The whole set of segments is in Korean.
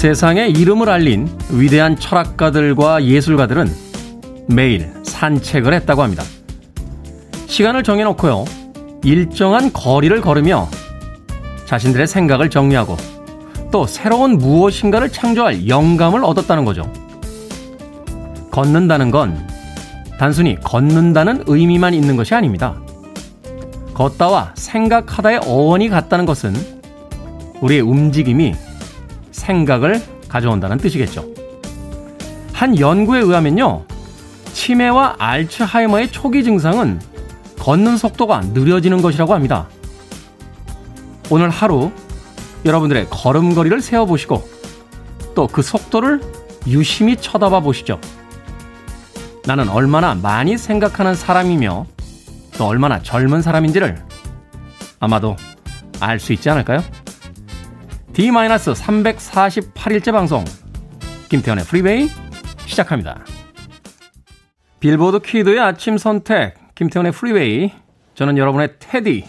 세상에 이름을 알린 위대한 철학가들과 예술가들은 매일 산책을 했다고 합니다. 시간을 정해놓고요. 일정한 거리를 걸으며 자신들의 생각을 정리하고 또 새로운 무엇인가를 창조할 영감을 얻었다는 거죠. 걷는다는 건 단순히 걷는다는 의미만 있는 것이 아닙니다. 걷다와 생각하다의 어원이 같다는 것은 우리의 움직임이 생각을 가져온다는 뜻이겠죠. 한 연구에 의하면요. 치매와 알츠하이머의 초기 증상은 걷는 속도가 느려지는 것이라고 합니다. 오늘 하루 여러분들의 걸음걸이를 세어보시고 또 그 속도를 유심히 쳐다봐 보시죠. 나는 얼마나 많이 생각하는 사람이며 또 얼마나 젊은 사람인지를 아마도 알 수 있지 않을까요? D-348일째 방송 김태훈의 프리웨이 시작합니다. 빌보드 키드의 아침 선택 김태훈의 프리웨이 저는 여러분의 테디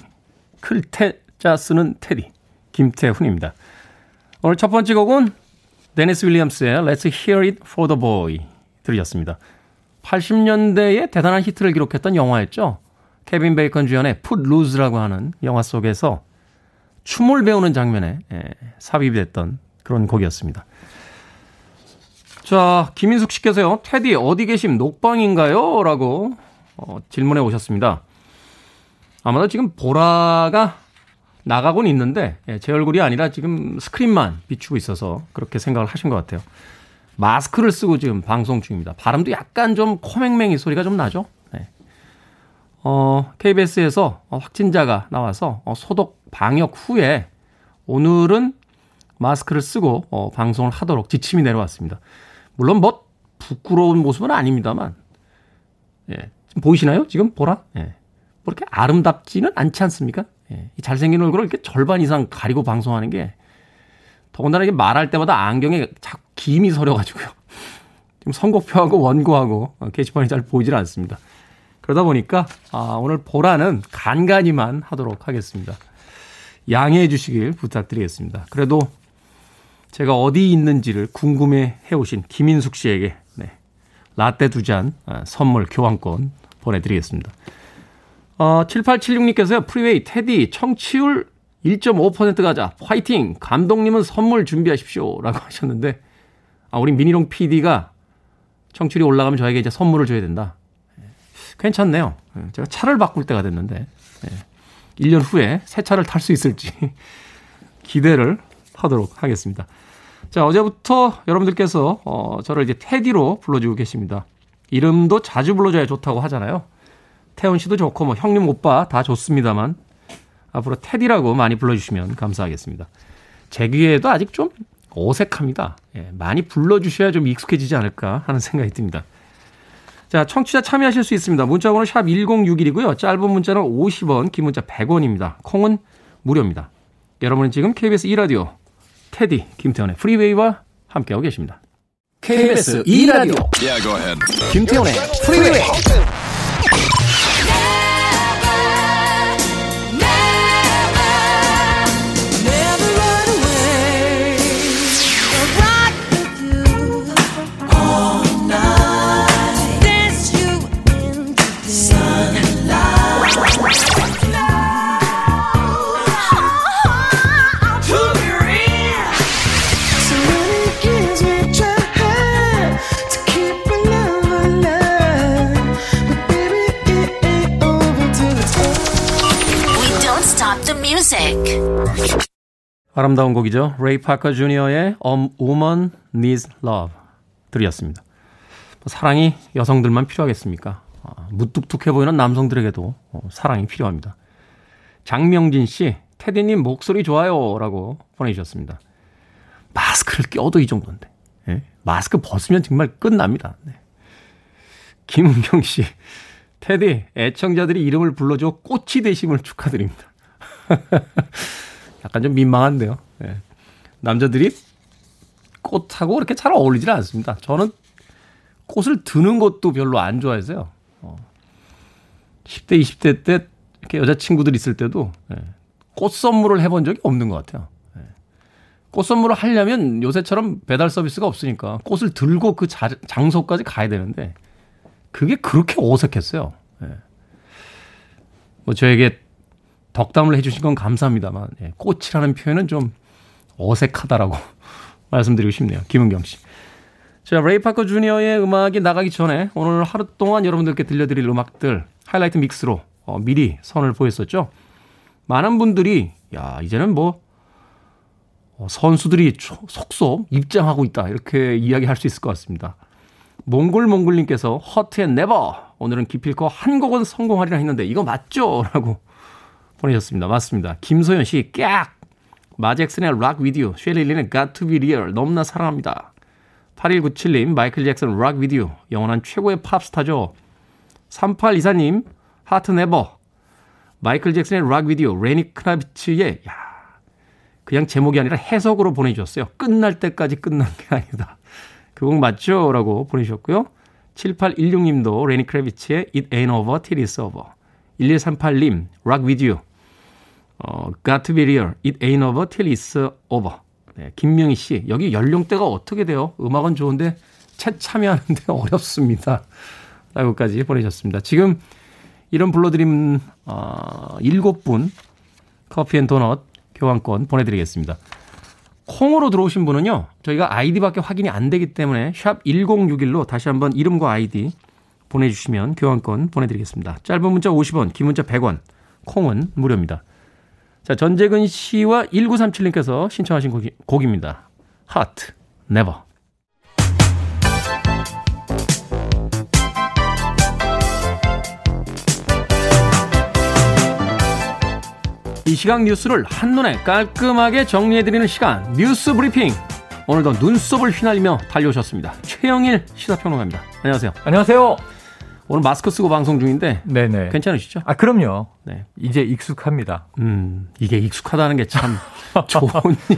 클 태자 쓰는 테디 김태훈입니다. 오늘 첫 번째 곡은 데니스 윌리엄스의 Let's Hear It for the Boy 들으셨습니다. 80년대에 대단한 히트를 기록했던 영화였죠. 케빈 베이컨 주연의 Footloose라고 하는 영화 속에서 춤을 배우는 장면에 예, 삽입이 됐던 그런 곡이었습니다. 자, 김인숙 씨께서요, 테디 어디 계심 녹방인가요? 라고 어, 질문해 오셨습니다. 아마도 지금 보라가 나가곤 있는데 예, 제 얼굴이 아니라 지금 스크린만 비추고 있어서 그렇게 생각을 하신 것 같아요. 마스크를 쓰고 지금 방송 중입니다. 발음도 약간 좀 코맹맹이 소리가 좀 나죠? 네. 어, KBS에서 확진자가 나와서 어, 소독 방역 후에 오늘은 마스크를 쓰고 어, 방송을 하도록 지침이 내려왔습니다. 물론 뭐 부끄러운 모습은 아닙니다만, 예. 지금 보이시나요? 지금 보라? 예. 뭐 이렇게 아름답지는 않지 않습니까? 예. 이 잘생긴 얼굴을 이렇게 절반 이상 가리고 방송하는 게 더군다나 이게 말할 때마다 안경에 자꾸 김이 서려가지고요. 지금 선곡표하고 원고하고 게시판이 잘 보이질 않습니다. 그러다 보니까 아, 오늘 보라는 간간히만 하도록 하겠습니다. 양해해 주시길 부탁드리겠습니다. 그래도 제가 어디 있는지를 궁금해 해오신 김인숙 씨에게 네, 라떼 두잔 아, 선물 교환권 보내드리겠습니다. 어, 7876님께서요, 프리웨이, 테디, 청취율 1.5% 가자. 화이팅! 감독님은 선물 준비하십시오. 라고 하셨는데, 아, 우리 미니롱 PD가 청취율이 올라가면 저에게 이제 선물을 줘야 된다. 예, 괜찮네요. 예, 제가 차를 바꿀 때가 됐는데, 1년 예, 후에 새 차를 탈 수 있을지 기대를 하도록 하겠습니다. 자, 어제부터 여러분들께서, 어, 저를 이제 테디로 불러주고 계십니다. 이름도 자주 불러줘야 좋다고 하잖아요. 태훈 씨도 좋고, 뭐, 형님, 오빠 다 좋습니다만, 앞으로 테디라고 많이 불러주시면 감사하겠습니다. 제 귀에도 아직 좀 어색합니다. 예, 많이 불러주셔야 좀 익숙해지지 않을까 하는 생각이 듭니다. 자, 청취자 참여하실 수 있습니다. 문자 번호 샵 1061이고요. 짧은 문자는 50원, 긴 문자 100원입니다. 콩은 무료입니다. 여러분은 지금 KBS 2라디오 테디 김태훈의 프리웨이와 함께하고 계십니다. KBS 2라디오 테디 김태훈의 프리웨이 아름다운 곡이죠. 레이 파커 주니어의 A Woman Needs Love 들이었습니다. 뭐 사랑이 여성들만 필요하겠습니까? 아, 무뚝뚝해 보이는 남성들에게도 어, 사랑이 필요합니다. 장명진 씨, 테디님 목소리 좋아요. 라고 보내주셨습니다. 마스크를 껴도 이 정도인데. 예? 마스크 벗으면 정말 끝납니다. 네. 김은경 씨, 테디, 애청자들이 이름을 불러줘 꽃이 되심을 축하드립니다. 약간 좀 민망한데요. 네. 남자들이 꽃하고 그렇게 잘 어울리질 않습니다. 저는 꽃을 드는 것도 별로 안 좋아해서요. 어. 10대, 20대 때 이렇게 여자친구들 있을 때도 네. 꽃 선물을 해본 적이 없는 것 같아요. 네. 꽃 선물을 하려면 요새처럼 배달 서비스가 없으니까 꽃을 들고 그 자, 장소까지 가야 되는데 그게 그렇게 어색했어요. 예. 뭐 저에게 덕담을 해주신 건 감사합니다만 예, 꽃이라는 표현은 좀 어색하다라고 말씀드리고 싶네요. 김은경 씨. 자, 레이 파커 주니어의 음악이 나가기 전에 오늘 하루 동안 여러분들께 들려드릴 음악들 하이라이트 믹스로 어, 미리 선을 보였었죠. 많은 분들이 야 이제는 뭐 어, 선수들이 속속 입장하고 있다 이렇게 이야기할 수 있을 것 같습니다. 몽골몽골님께서 하트의 Never 오늘은 기필코 한 곡은 성공하리라 했는데 이거 맞죠? 라고 보내셨습니다. 맞습니다. 김소연 씨 깍! 마잭슨의 Rock With You 셰릴 린은 Got to be real 너무나 사랑합니다. 8197님 마이클 잭슨 Rock With You 영원한 최고의 팝스타죠. 3824님 하트 Never 마이클 잭슨의 Rock With You 레니 크라비츠의 야 그냥 제목이 아니라 해석으로 보내주셨어요. 끝날 때까지 끝난 게 아니다. 그 곡 맞죠? 라고 보내주셨고요. 7816님도 레니 크라비츠의 It Ain't Over Till It's Over 1138님 Rock With You 어, Got to be real. It ain't over till it's over. 네, 김명희 씨, 여기 연령대가 어떻게 돼요? 음악은 좋은데 채 참여하는데 어렵습니다. 라고까지 보내셨습니다. 지금 이름 불러드린 어, 7분 커피 and 도넛 교환권 보내드리겠습니다. 콩으로 들어오신 분은요. 저희가 아이디밖에 확인이 안 되기 때문에 샵 1061로 다시 한번 이름과 아이디 보내주시면 교환권 보내드리겠습니다. 짧은 문자 50원, 긴 문자 100원, 콩은 무료입니다. 자, 전재근 씨와 1937님께서 신청하신 곡이, 곡입니다. Hot, Never. 이 시각 뉴스를 한눈에 깔끔하게 정리해드리는 시간 뉴스 브리핑. 오늘도 눈썹을 휘날리며 달려오셨습니다. 최영일 시사평론가입니다. 안녕하세요. 안녕하세요 오늘 마스크 쓰고 방송 중인데 네네. 괜찮으시죠? 아 그럼요 네. 이제 익숙합니다 음 이게 익숙하다는 게 참 좋은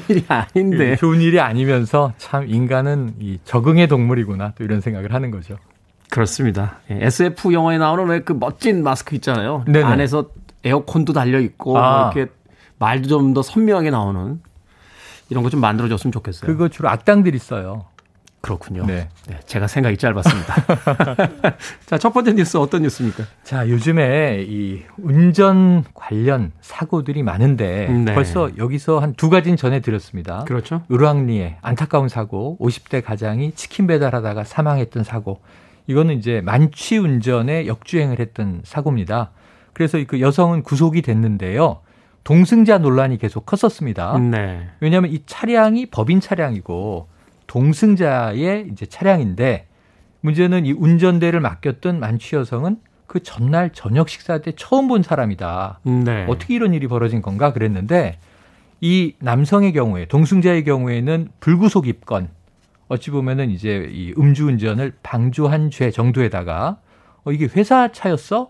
일이 아닌데 좋은 일이 아니면서 참 인간은 이 적응의 동물이구나 또 이런 생각을 하는 거죠 그렇습니다 SF 영화에 나오는 왜 그 멋진 마스크 있잖아요 네네. 안에서 에어컨도 달려 있고 뭐 아. 뭐 이렇게 말도 좀 더 선명하게 나오는 이런 거 좀 만들어줬으면 좋겠어요. 그거 주로 악당들이 써요. 그렇군요. 네. 네 제가 생각이 짧았습니다. 자, 첫 번째 뉴스 어떤 뉴스입니까? 자, 요즘에 이 운전 관련 사고들이 많은데 네. 벌써 여기서 한 두 가지는 전해드렸습니다. 그렇죠. 을왕리에 안타까운 사고, 50대 가장이 치킨 배달하다가 사망했던 사고. 이거는 이제 만취 운전에 역주행을 했던 사고입니다. 그래서 그 여성은 구속이 됐는데요. 동승자 논란이 계속 컸었습니다. 네. 왜냐하면 이 차량이 법인 차량이고 동승자의 이제 차량인데 문제는 이 운전대를 맡겼던 만취 여성은 그 전날 저녁 식사 때 처음 본 사람이다. 네. 어떻게 이런 일이 벌어진 건가 그랬는데 이 남성의 경우에 동승자의 경우에는 불구속 입건 어찌 보면은 이제 이 음주운전을 방조한 죄 정도에다가 어 이게 회사 차였어?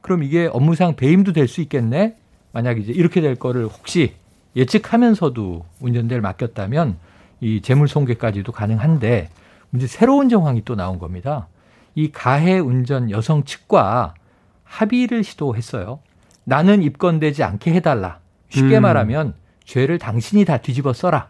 그럼 이게 업무상 배임도 될 수 있겠네. 만약 이제 이렇게 될 거를 혹시 예측하면서도 운전대를 맡겼다면 이 재물 손괴까지도 가능한데 문제 새로운 정황이 또 나온 겁니다. 이 가해 운전 여성 측과 합의를 시도했어요. 나는 입건되지 않게 해달라. 쉽게 음. 말하면 죄를 당신이 다 뒤집어 써라.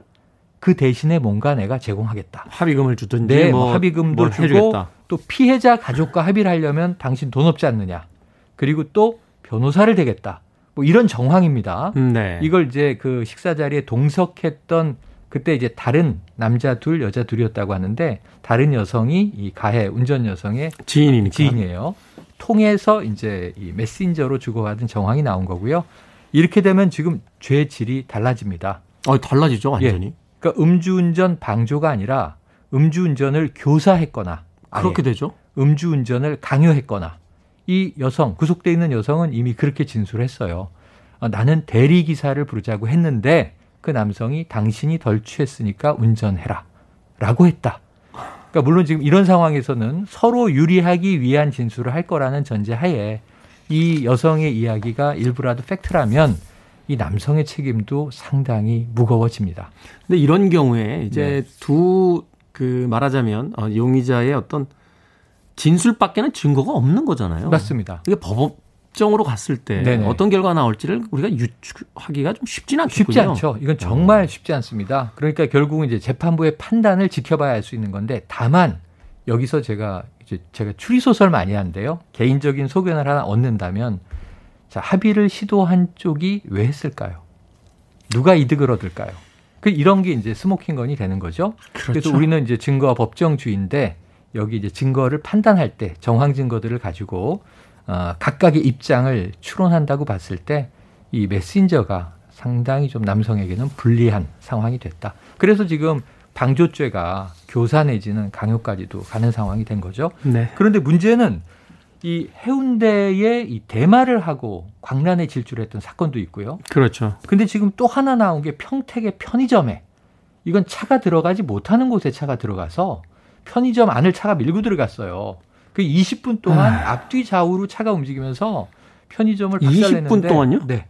그 대신에 뭔가 내가 제공하겠다. 합의금을 주든지 네, 뭐, 뭐 합의금도 주고 해주겠다. 또 피해자 가족과 합의를 하려면 당신 돈 없지 않느냐. 그리고 또 변호사를 대겠다. 뭐 이런 정황입니다. 음, 네. 이걸 이제 그 식사 자리에 동석했던 그때 이제 다른 남자 둘, 여자 둘이었다고 하는데 다른 여성이 이 가해 운전 여성의 지인이니까. 지인이에요. 통해서 이제 이 메신저로 주고받은 정황이 나온 거고요. 이렇게 되면 지금 죄 질이 달라집니다. 아, 달라지죠, 완전히. 예. 그러니까 음주운전 방조가 아니라 음주운전을 교사했거나 그렇게 되죠. 음주운전을 강요했거나 이 여성 구속돼 있는 여성은 이미 그렇게 진술했어요. 어, 나는 대리 기사를 부르자고 했는데 그 남성이 당신이 덜 취했으니까 운전해라 라고 했다. 그러니까 물론 지금 이런 상황에서는 서로 유리하기 위한 진술을 할 거라는 전제하에 이 여성의 이야기가 일부라도 팩트라면 이 남성의 책임도 상당히 무거워집니다. 근데 이런 경우에 이제 네. 두그 말하자면 어, 용의자의 어떤 진술밖에는 증거가 없는 거잖아요. 맞습니다. 이게 법, 법정으로 갔을 때 네네. 어떤 결과가 나올지를 우리가 유추하기가 좀 쉽지는 않겠군요. 쉽지 않죠. 이건 정말 쉽지 않습니다. 그러니까 결국은 이제 재판부의 판단을 지켜봐야 할수 있는 건데 다만 여기서 제가 이제 제가 추리 소설 많이 하는데요. 개인적인 소견을 하나 얻는다면 자, 합의를 시도한 쪽이 왜 했을까요? 누가 이득을 얻을까요? 그 이런 게 이제 스모킹건이 되는 거죠. 그렇죠. 그래서 우리는 이제 증거와 법정주의인데 여기 이제 증거를 판단할 때 정황 증거들을 가지고 어, 각각의 입장을 추론한다고 봤을 때 이 메신저가 상당히 좀 남성에게는 불리한 상황이 됐다. 그래서 지금 방조죄가 교사 내지는 강요까지도 가는 상황이 된 거죠. 네. 그런데 문제는 이 해운대에 이 대마를 하고 광란에 질주했던 사건도 있고요. 그렇죠. 근데 지금 또 하나 나온 게 평택의 편의점에 이건 차가 들어가지 못하는 곳에 차가 들어가서 편의점 안을 차가 밀고 들어갔어요. 그 20분 동안 아... 앞뒤 좌우로 차가 움직이면서 편의점을 박살냈는데 20분 동안요? 네.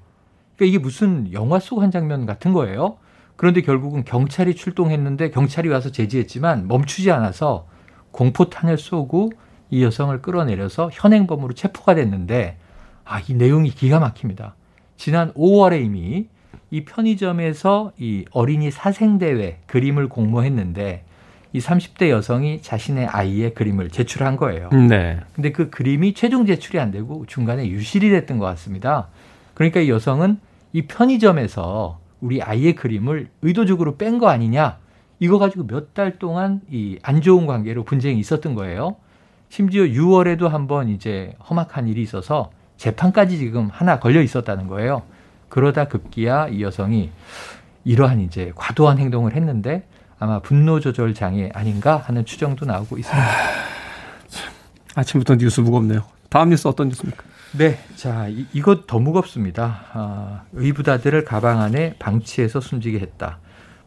그러니까 이게 무슨 영화 속 한 장면 같은 거예요. 그런데 결국은 경찰이 출동했는데 경찰이 와서 제지했지만 멈추지 않아서 공포탄을 쏘고 이 여성을 끌어내려서 현행범으로 체포가 됐는데 아, 이 내용이 기가 막힙니다. 지난 5월에 이미 이 편의점에서 이 어린이 사생대회 그림을 공모했는데 이 30대 여성이 자신의 아이의 그림을 제출한 거예요. 네. 근데 그 그림이 최종 제출이 안 되고 중간에 유실이 됐던 것 같습니다. 그러니까 이 여성은 이 편의점에서 우리 아이의 그림을 의도적으로 뺀 거 아니냐 이거 가지고 몇 달 동안 이 안 좋은 관계로 분쟁이 있었던 거예요. 심지어 6월에도 한번 이제 험악한 일이 있어서 재판까지 지금 하나 걸려 있었다는 거예요. 그러다 급기야 이 여성이 이러한 이제 과도한 행동을 했는데 아마 분노 조절 장애 아닌가 하는 추정도 나오고 있습니다. 아 침부터 뉴스 무겁네요. 다음 뉴스 어떤 뉴스입니까? 네, 자 이, 이것 더 무겁습니다. 아, 의붓아들을 가방 안에 방치해서 숨지게 했다.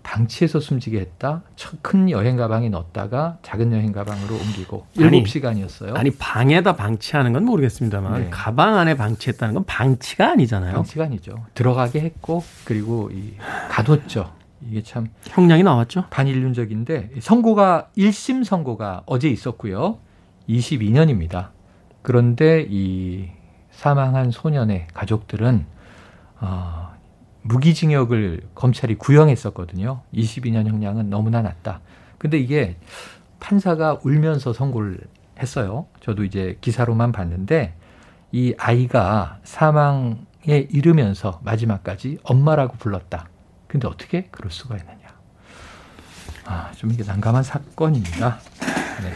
방치해서 숨지게 했다. 큰 여행 가방에 넣었다가 작은 여행 가방으로 옮기고 아니, 7시간이었어요. 아니 방에다 방치하는 건 모르겠습니다만 네. 가방 안에 방치했다는 건 방치가 아니잖아요. 방치가 아니죠. 들어가게 했고 그리고 이 가뒀죠. 이게 참 형량이 나왔죠. 반인륜적인데 선고가 1심 선고가 어제 있었고요. 22년입니다. 그런데 이 사망한 소년의 가족들은 어, 무기징역을 검찰이 구형했었거든요. 22년 형량은 너무나 낮다. 근데 이게 판사가 울면서 선고를 했어요. 저도 이제 기사로만 봤는데 이 아이가 사망에 이르면서 마지막까지 엄마라고 불렀다. 근데 어떻게 그럴 수가 있느냐. 아, 좀 이게 난감한 사건입니다. 네.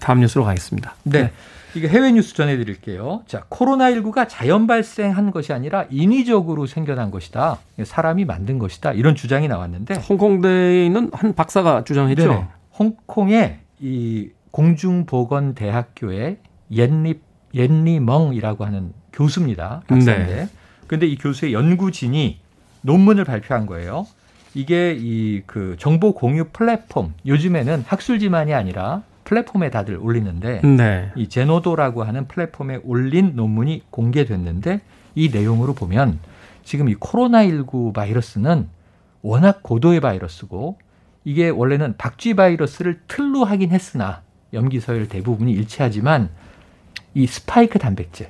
다음 뉴스로 가겠습니다. 네. 네. 이게 해외 뉴스 전해드릴게요. 자, 코로나19가 자연 발생한 것이 아니라 인위적으로 생겨난 것이다. 사람이 만든 것이다. 이런 주장이 나왔는데. 홍콩대에 있는 한 박사가 주장했죠. 네 홍콩의 이 공중보건대학교의 옌리, 옌리멍이라고 하는 교수입니다. 박사인데. 네. 근데 이 교수의 연구진이 논문을 발표한 거예요. 이게 이 그 정보 공유 플랫폼 요즘에는 학술지만이 아니라 플랫폼에 다들 올리는데 네. 이 제노도라고 하는 플랫폼에 올린 논문이 공개됐는데 이 내용으로 보면 지금 이 코로나19 바이러스는 워낙 고도의 바이러스고 이게 원래는 박쥐 바이러스를 틀로 하긴 했으나 염기서열 대부분이 일치하지만 이 스파이크 단백질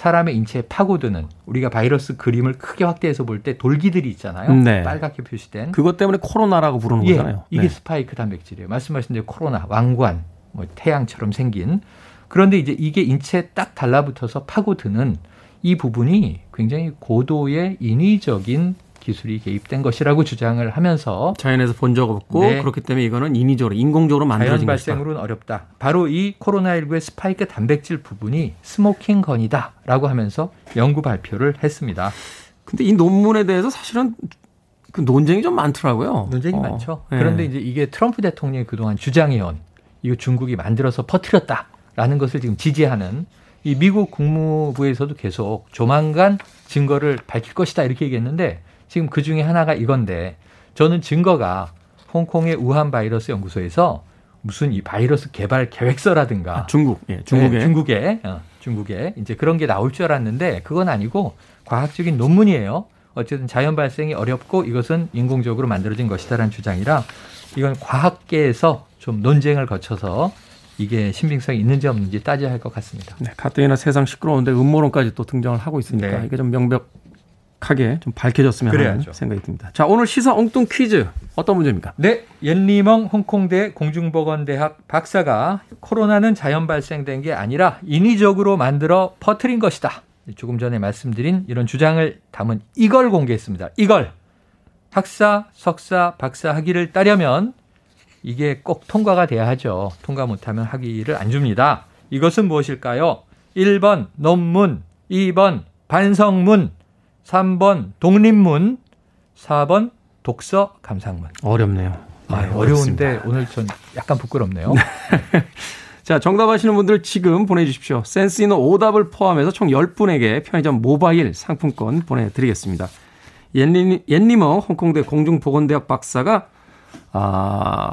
사람의 인체에 파고드는 우리가 바이러스 그림을 크게 확대해서 볼 때 돌기들이 있잖아요. 네. 빨갛게 표시된. 그것 때문에 코로나라고 부르는 예, 거잖아요. 이게 네. 스파이크 단백질이에요. 말씀하신 대로 코로나, 왕관, 뭐 태양처럼 생긴. 그런데 이제 이게 인체에 딱 달라붙어서 파고드는 이 부분이 굉장히 고도의 인위적인 기술이 개입된 것이라고 주장을 하면서 자연에서 본 적 없고 네. 그렇기 때문에 이거는 인위적으로 인공적으로 만들어진 자연 발생으로는 어렵다. 바로 이 코로나19의 스파이크 단백질 부분이 스모킹 건이다라고 하면서 연구 발표를 했습니다. 근데 이 논문에 대해서 사실은 그 논쟁이 좀 많더라고요. 논쟁이 어. 많죠. 네. 그런데 이제 이게 트럼프 대통령이 그동안 주장해온 이거 중국이 만들어서 퍼뜨렸다라는 것을 지금 지지하는 이 미국 국무부에서도 계속 조만간 증거를 밝힐 것이다 이렇게 얘기했는데 지금 그 중에 하나가 이건데 저는 증거가 홍콩의 우한 바이러스 연구소에서 무슨 이 바이러스 개발 계획서라든가 아, 중국 예, 중국에 네, 중국에 어, 중국에 이제 그런 게 나올 줄 알았는데 그건 아니고 과학적인 논문이에요. 어쨌든 자연 발생이 어렵고 이것은 인공적으로 만들어진 것이다라는 주장이라 이건 과학계에서 좀 논쟁을 거쳐서 이게 신빙성이 있는지 없는지 따져야 할 것 같습니다. 네, 가뜩이나 세상 시끄러운데 음모론까지 또 등장을 하고 있으니까 네. 이게 좀 명백 하게 좀 밝혀졌으면 그래야죠. 하는 생각이 듭니다. 자, 오늘 시사 엉뚱 퀴즈 어떤 문제입니까? 네, 옌리멍 홍콩대 공중보건대학 박사가 코로나는 자연 발생된 게 아니라 인위적으로 만들어 퍼뜨린 것이다. 조금 전에 말씀드린 이런 주장을 담은 이걸 공개했습니다. 이걸 학사, 석사, 박사 학위를 따려면 이게 꼭 통과가 돼야 하죠. 통과 못하면 학위를 안 줍니다. 이것은 무엇일까요? 1번 논문, 2번 반성문, 3번 독립문, 4번 독서 감상문. 어렵네요. 아, 네, 어려운데 오늘 전 약간 부끄럽네요. 자, 정답하시는 분들 지금 보내주십시오. 센스 있는 오답을 포함해서 총 10분에게 편의점 모바일 상품권 보내드리겠습니다. 옌리, 옌리머 홍콩대 공중보건대학 박사가 아,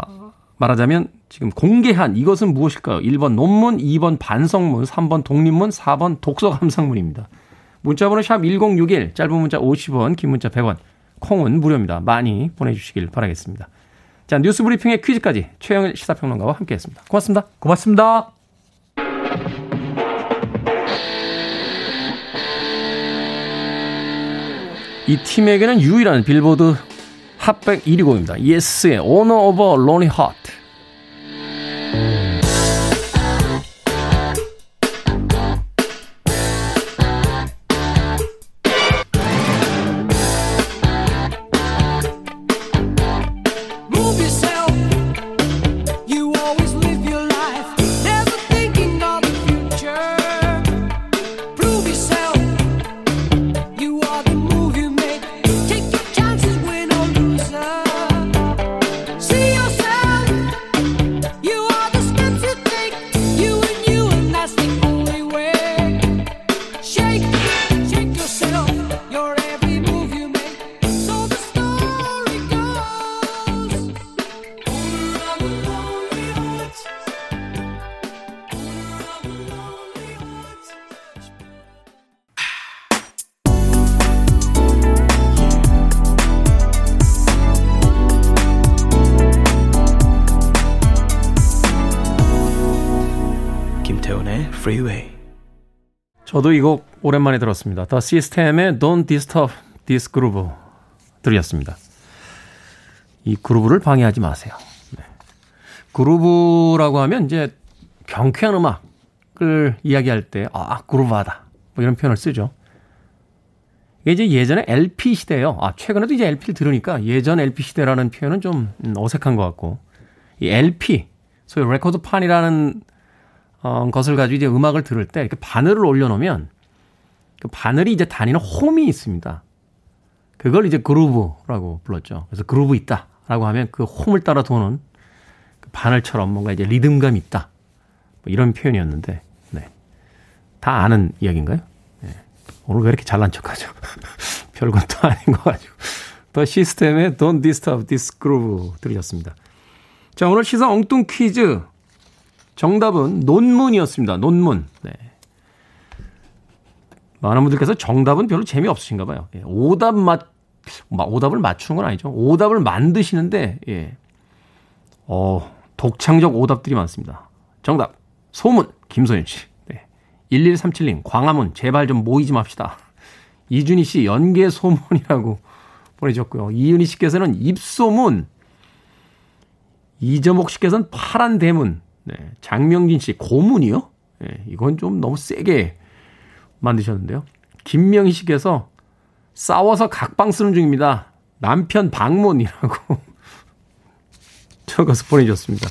말하자면 지금 공개한 이것은 무엇일까요? 1번 논문, 2번 반성문, 3번 독립문, 4번 독서 감상문입니다. 문자번호 샵 1061, 짧은 문자 50원, 긴 문자 100원, 콩은 무료입니다. 많이 보내주시길 바라겠습니다. 자, 뉴스 브리핑의 퀴즈까지 최영일 시사평론가와 함께 했습니다. 고맙습니다. 고맙습니다. 이 팀에게는 유일한 빌보드 핫백 1위 곡입니다. 예스의 Owner of a Lonely Heart. 저도 이 곡 오랜만에 들었습니다. The System의 Don't Disturb This Groove 들이었습니다. 이 그루브를 방해하지 마세요. 네. 그루브라고 하면 이제 경쾌한 음악을 이야기할 때, 아, 그루브하다. 뭐 이런 표현을 쓰죠. 이게 이제 예전에 LP 시대예요. 아, 최근에도 이제 LP를 들으니까 예전 LP 시대라는 표현은 좀 어색한 것 같고, 이 LP, 소위 레코드판이라는 어, 것을 가지고 이제 음악을 들을 때 이렇게 바늘을 올려놓으면 그 바늘이 이제 다니는 홈이 있습니다. 그걸 이제 그루브라고 불렀죠. 그래서 그루브 있다라고 하면 그 홈을 따라 도는 그 바늘처럼 뭔가 이제 리듬감이 있다. 뭐 이런 표현이었는데, 네. 다 아는 이야기인가요? 네. 오늘 왜 이렇게 잘난 척하죠? 또 아닌 거 가지고. 더 시스템의 Don't Disturb This Groove 들으셨습니다. 자, 오늘 시사 엉뚱 퀴즈 정답은 논문이었습니다. 논문. 네. 많은 분들께서 정답은 별로 재미없으신가 봐요. 예. 오답 맞, 오답을 맞추는 건 아니죠. 오답을 만드시는데, 예. 어, 독창적 오답들이 많습니다. 정답. 소문. 김소연 씨. 네. 1137님. 광화문. 제발 좀 모이지 맙시다. 이준희 씨. 연계 소문이라고 보내주셨고요. 이윤희 씨께서는 입소문. 이점옥 씨께서는 파란 대문. 네. 장명진 씨, 고문이요? 네, 이건 좀 너무 세게 만드셨는데요. 김명희 씨께서 싸워서 각방 쓰는 중입니다. 남편 방문이라고 적어서 보내주셨습니다.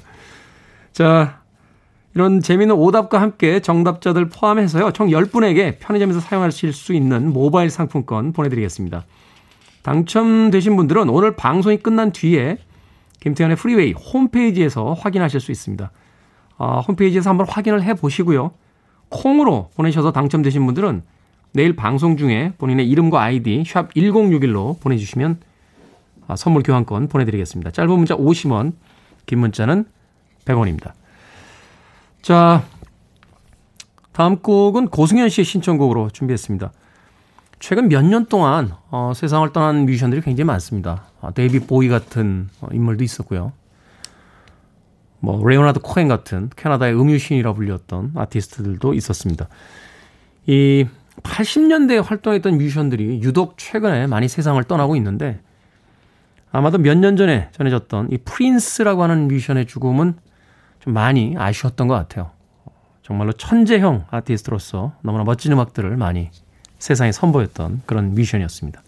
자, 이런 재미있는 오답과 함께 정답자들 포함해서요. 총 10분에게 편의점에서 사용하실 수 있는 모바일 상품권 보내드리겠습니다. 당첨되신 분들은 오늘 방송이 끝난 뒤에 김태훈의 프리웨이 홈페이지에서 확인하실 수 있습니다. 어, 홈페이지에서 한번 확인을 해 보시고요. 콩으로 보내셔서 당첨되신 분들은 내일 방송 중에 본인의 이름과 아이디 샵 1061로 보내주시면 아, 선물 교환권 보내드리겠습니다. 짧은 문자 50원, 긴 문자는 100원입니다. 자, 다음 곡은 고승현 씨의 신청곡으로 준비했습니다. 최근 몇 년 동안 어, 세상을 떠난 뮤지션들이 굉장히 많습니다. 아, 데이빗 보위 같은 어, 인물도 있었고요. 뭐 레오나드 코엔 같은 캐나다의 음유시인이라 불렸던 아티스트들도 있었습니다. 이 80년대에 활동했던 뮤지션들이 유독 최근에 많이 세상을 떠나고 있는데 아마도 몇 년 전에 전해졌던 이 프린스라고 하는 뮤지션의 죽음은 좀 많이 아쉬웠던 것 같아요. 정말로 천재형 아티스트로서 너무나 멋진 음악들을 많이 세상에 선보였던 그런 뮤지션이었습니다.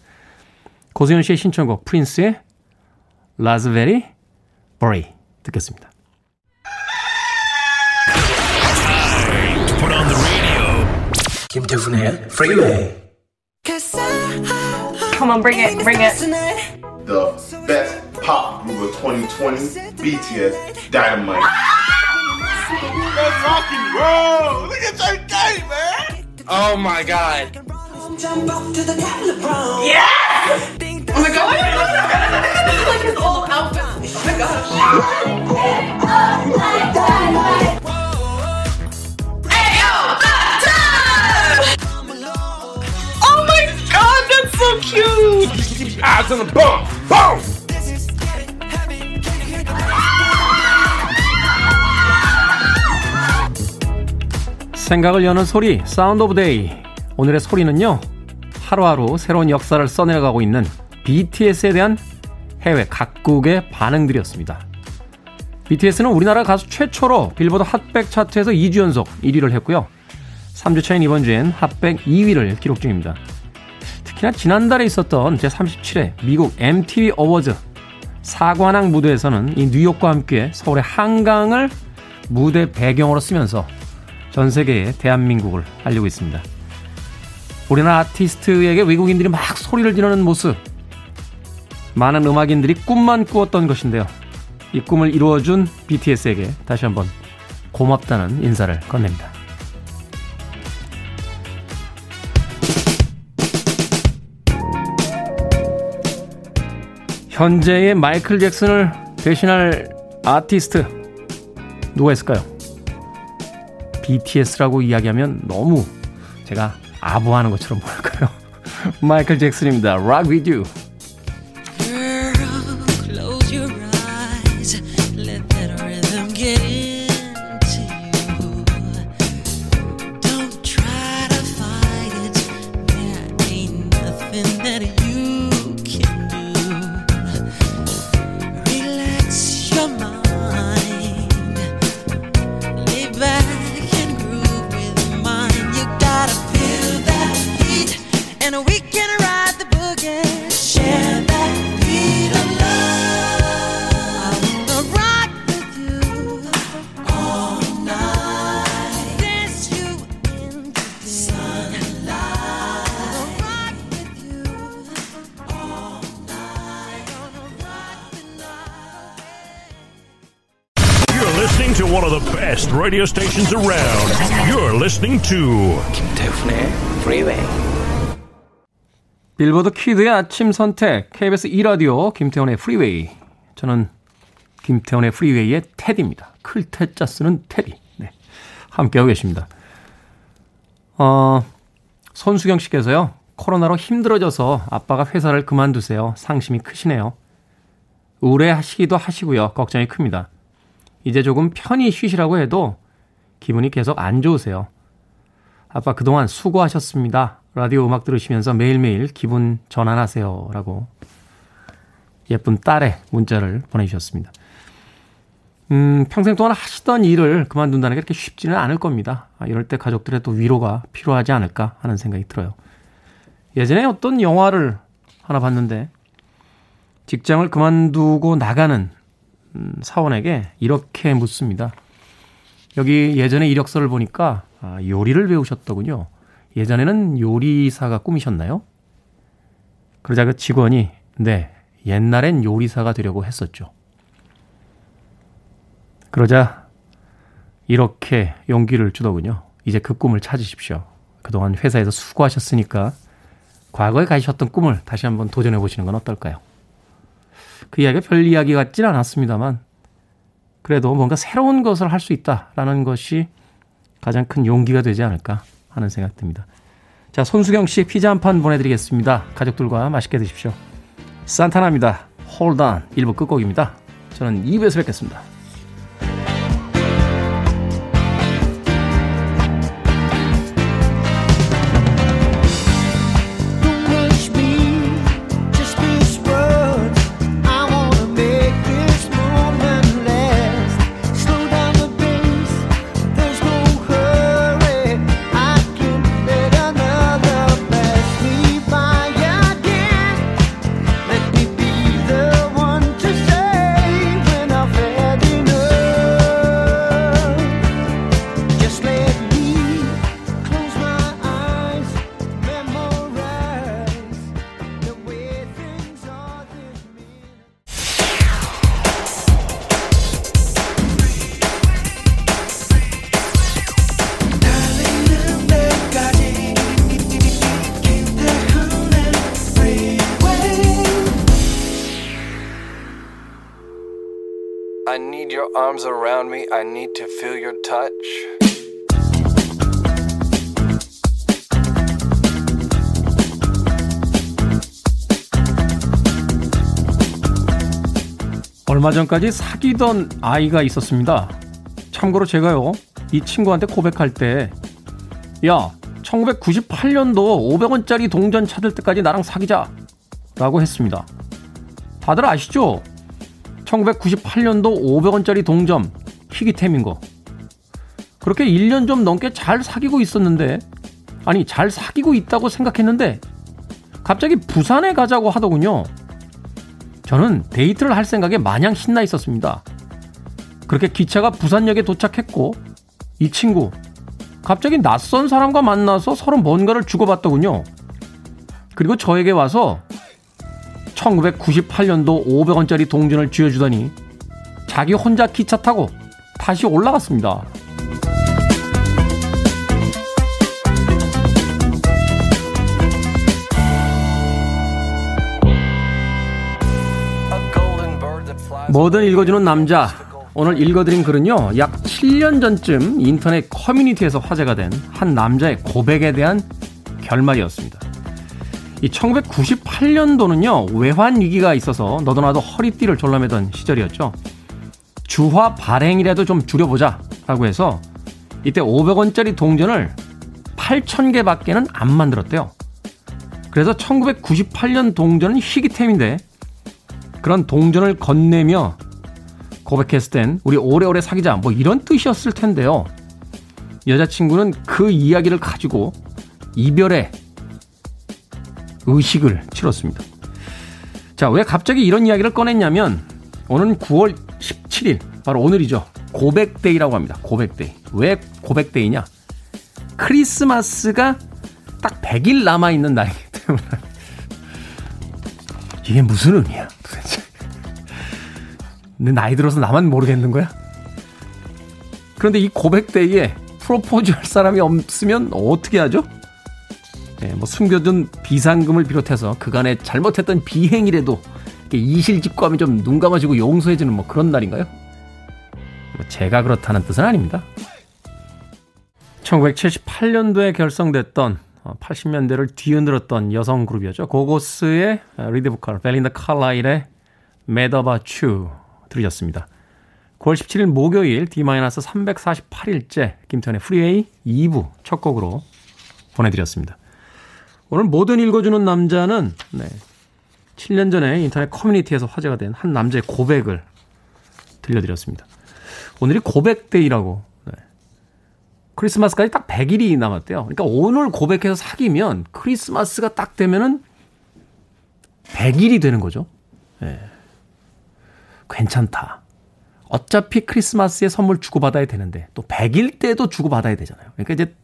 고소현 씨의 신청곡 프린스의 라즈베리 버리 듣겠습니다. 김태훈의 Freeway. Come on, bring it, bring it. The best pop group of 2020, BTS, Dynamite. Let's rock and roll. Look at that game, man. Oh my god. Yeah! Oh my god! This is like his old outfit. Oh my gosh. God, that's so cute! Eyes on the bump. Boom. 생각을 여는 소리, Sound of Day. 오늘의 소리는요, 하루하루 새로운 역사를 써내려가고 있는 BTS에 대한 해외 각국의 반응들이었습니다. BTS는 우리나라 가수 최초로 빌보드 핫백 차트에서 2주 연속 1위를 했고요. 3주 차인 이번 주엔 핫백 2위를 기록 중입니다. 특히나 지난달에 있었던 제37회 미국 MTV 어워즈 사관왕 무대에서는 이 뉴욕과 함께 서울의 한강을 무대 배경으로 쓰면서 전 세계에 대한민국을 알리고 있습니다. 우리나라 아티스트에게 외국인들이 막 소리를 지르는 모습. 많은 음악인들이 꿈만 꾸었던 것인데요. 이 꿈을 이루어준 BTS에게 다시 한번 고맙다는 인사를 건넵니다. 현재의 마이클 잭슨을 대신할 아티스트 누가 있을까요? BTS라고 이야기하면 너무 제가 아부하는 것처럼 보일까요? 마이클 잭슨입니다. Rock with you. Listening to one of the best radio stations around. You're listening to 김태훈의 Freeway. 빌보드 kid의 아침 선택 KBS 2 라디오 김태훈의 프리웨이 저는 김태훈의 프리웨이의 태디입니다. 클 태 자 쓰는 태디 네, 함께하고 계십니다. 어, 손수경 씨께서요. 코로나로 힘들어져서 아빠가 회사를 그만두세요. 상심이 크시네요. 우울해하시기도 하시고요. 걱정이 큽니다. 이제 조금 편히 쉬시라고 해도 기분이 계속 안 좋으세요. 아빠 그동안 수고하셨습니다. 라디오 음악 들으시면서 매일매일 기분 전환하세요. 라고 예쁜 딸의 문자를 보내주셨습니다. 음, 평생 동안 하시던 일을 그만둔다는 게 그렇게 쉽지는 않을 겁니다. 아, 이럴 때 가족들의 또 위로가 필요하지 않을까 하는 생각이 들어요. 예전에 어떤 영화를 하나 봤는데 직장을 그만두고 나가는 음, 사원에게 이렇게 묻습니다. 여기 예전에 이력서를 보니까 아, 요리를 배우셨더군요. 예전에는 요리사가 꿈이셨나요? 그러자 그 직원이 네, 옛날엔 요리사가 되려고 했었죠. 그러자 이렇게 용기를 주더군요. 이제 그 꿈을 찾으십시오. 그동안 회사에서 수고하셨으니까 과거에 가지셨던 꿈을 다시 한번 도전해 보시는 건 어떨까요? 그 이야기가 별 이야기 같진 않았습니다만 그래도 뭔가 새로운 것을 할 수 있다라는 것이 가장 큰 용기가 되지 않을까 하는 생각 듭니다. 자, 손수경 씨 피자 한 판 보내드리겠습니다. 가족들과 맛있게 드십시오. 산타나입니다. 홀던 1부 끝곡입니다. 저는 2부에서 뵙겠습니다. 얼마 전까지 사귀던 아이가 있었습니다. 참고로 제가요, 이 친구한테 고백할 때, 야, 1998년도 500원짜리 동전 찾을 때까지 나랑 사귀자. 라고 했습니다. 다들 아시죠? 1998년도 500원짜리 동전, 희귀템인 거. 그렇게 1년 좀 넘게 잘 사귀고 있었는데, 아니, 잘 사귀고 있다고 생각했는데, 갑자기 부산에 가자고 하더군요. 저는 데이트를 할 생각에 마냥 신나 있었습니다. 그렇게 기차가 부산역에 도착했고, 이 친구, 갑자기 낯선 사람과 만나서 서로 뭔가를 주고받더군요. 그리고 저에게 와서 1998년도 500원짜리 동전을 쥐어주더니 자기 혼자 기차 타고 다시 올라갔습니다. 뭐든 읽어주는 남자. 오늘 읽어드린 글은요, 약 7년 전쯤 인터넷 커뮤니티에서 화제가 된 한 남자의 고백에 대한 결말이었습니다. 이 1998년도는요, 외환 위기가 있어서 너도나도 허리띠를 졸라매던 시절이었죠. 주화 발행이라도 좀 줄여보자 라고 해서 이때 500원짜리 동전을 8,000개 밖에는 안 만들었대요. 그래서 1998년 동전은 희귀템인데 그런 동전을 건네며 고백했을 땐 우리 오래오래 사귀자 뭐 이런 뜻이었을 텐데요. 여자친구는 그 이야기를 가지고 이별의 의식을 치렀습니다. 자, 왜 갑자기 이런 이야기를 꺼냈냐면 오늘은 9월 17일 바로 오늘이죠. 고백데이라고 합니다. 고백데이. 왜 고백데이냐? 크리스마스가 딱 100일 남아 있는 날이기 때문에 이게 무슨 의미야, 도대체? 내 나이 들어서 나만 모르겠는 거야? 그런데 이 고백데이에 프로포즈 할 사람이 없으면 어떻게 하죠? 예, 뭐 숨겨둔 비상금을 비롯해서 그간에 잘못했던 비행이라도 이실직고하면 좀 눈 감아주고 용서해주는 뭐 그런 날인가요? 뭐 제가 그렇다는 뜻은 아닙니다. 1978년도에 결성됐던 80년대를 뒤흔들었던 여성 그룹이었죠. 고고스의 리드 보컬 벨린다 칼라일의 About You 들으셨습니다. 9월 17일 목요일 D-348일째 김태훈의 프리웨이 2부 첫 곡으로 보내드렸습니다. 오늘 모든 읽어주는 남자는 네, 7년 전에 인터넷 커뮤니티에서 화제가 된 한 남자의 고백을 들려드렸습니다. 오늘이 고백데이라고 네. 크리스마스까지 딱 100일이 남았대요. 그러니까 오늘 고백해서 사귀면 크리스마스가 딱 되면은 100일이 되는 거죠. 네. 괜찮다. 어차피 크리스마스에 선물 주고받아야 되는데 또 100일 때도 주고받아야 되잖아요. 그러니까 이제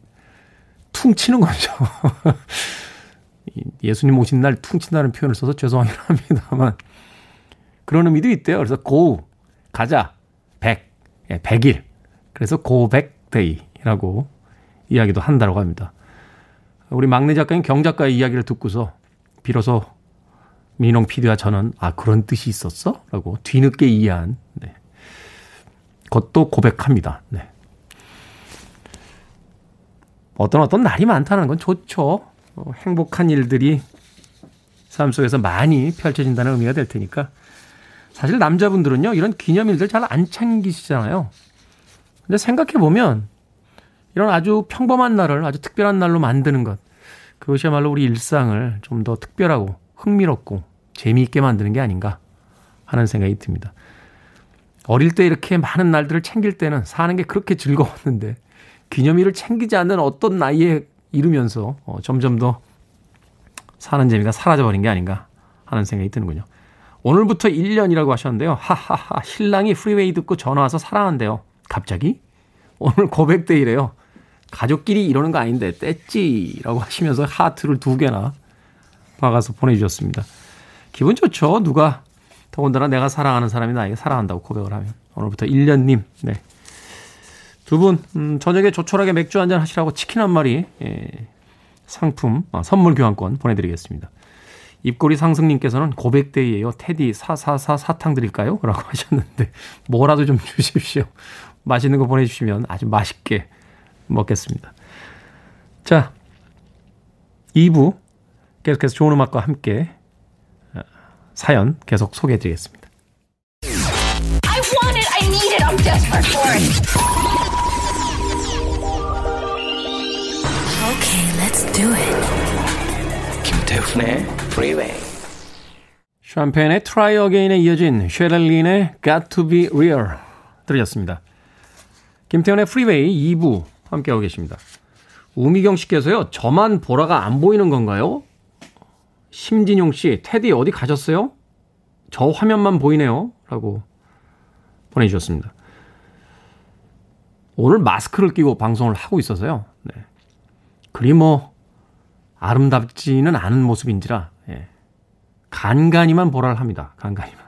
퉁 치는 거죠. 예수님 오신 날 퉁 친다는 표현을 써서 죄송하긴 합니다만 그런 의미도 있대요. 그래서 고 가자 100 예, 100일 그래서 고백데이 라고 이야기도 한다고 합니다. 우리 막내 작가인 경 작가의 이야기를 듣고서 비로소 민홍 PD와 저는 아 그런 뜻이 있었어? 라고 뒤늦게 이해한 네. 것도 고백합니다. 네. 어떤 어떤 날이 많다는 건 좋죠. 어, 행복한 일들이 삶 속에서 많이 펼쳐진다는 의미가 될 테니까 사실 남자분들은요 이런 기념일들 잘 안 챙기시잖아요. 근데 생각해 보면 이런 아주 평범한 날을 아주 특별한 날로 만드는 것 그것이야말로 우리 일상을 좀 더 특별하고 흥미롭고 재미있게 만드는 게 아닌가 하는 생각이 듭니다. 어릴 때 이렇게 많은 날들을 챙길 때는 사는 게 그렇게 즐거웠는데 기념일을 챙기지 않는 어떤 나이에 이르면서 어, 점점 더 사는 재미가 사라져버린 게 아닌가 하는 생각이 드는군요. 오늘부터 1년이라고 하셨는데요. 하하하 신랑이 프리웨이 듣고 전화 와서 사랑한대요. 갑자기? 오늘 고백데이래요. 가족끼리 이러는 거 아닌데 떼찌라고 하시면서 하트를 두 개나 박아서 보내주셨습니다. 기분 좋죠. 누가 더군다나 내가 사랑하는 사람이 나에게 사랑한다고 고백을 하면 오늘부터 1년님 네. 두 분, 음, 저녁에 조촐하게 맥주 한잔 하시라고 치킨 한 마리, 예, 상품, 아, 선물 교환권 보내드리겠습니다. 입꼬리 상승님께서는 고백데이에요. 테디 사사사 사탕 드릴까요? 라고 하셨는데 뭐라도 좀 주십시오. 맛있는 거 보내주시면 아주 맛있게 먹겠습니다. 자, 2부 계속해서 좋은 음악과 함께 어, 사연 계속 소개해 드리겠습니다. I want it. I need it. I'm desperate for it. Okay, let's do it. 김태훈의 Freeway. 샴페인의 Try Again에 이어진 쉐렐린의 Got to be Real 들으셨습니다. 김태현의 프리웨이 2부 함께하고 계십니다. 우미경 씨께서요, 저만 보라가 안 보이는 건가요? 심진용 씨, 테디 어디 가셨어요? 저 화면만 보이네요. 라고 보내주셨습니다. 오늘 마스크를 끼고 방송을 하고 있어서요. 네. 그리 뭐, 아름답지는 않은 모습인지라, 예. 간간히만 보라를 합니다. 간간히만.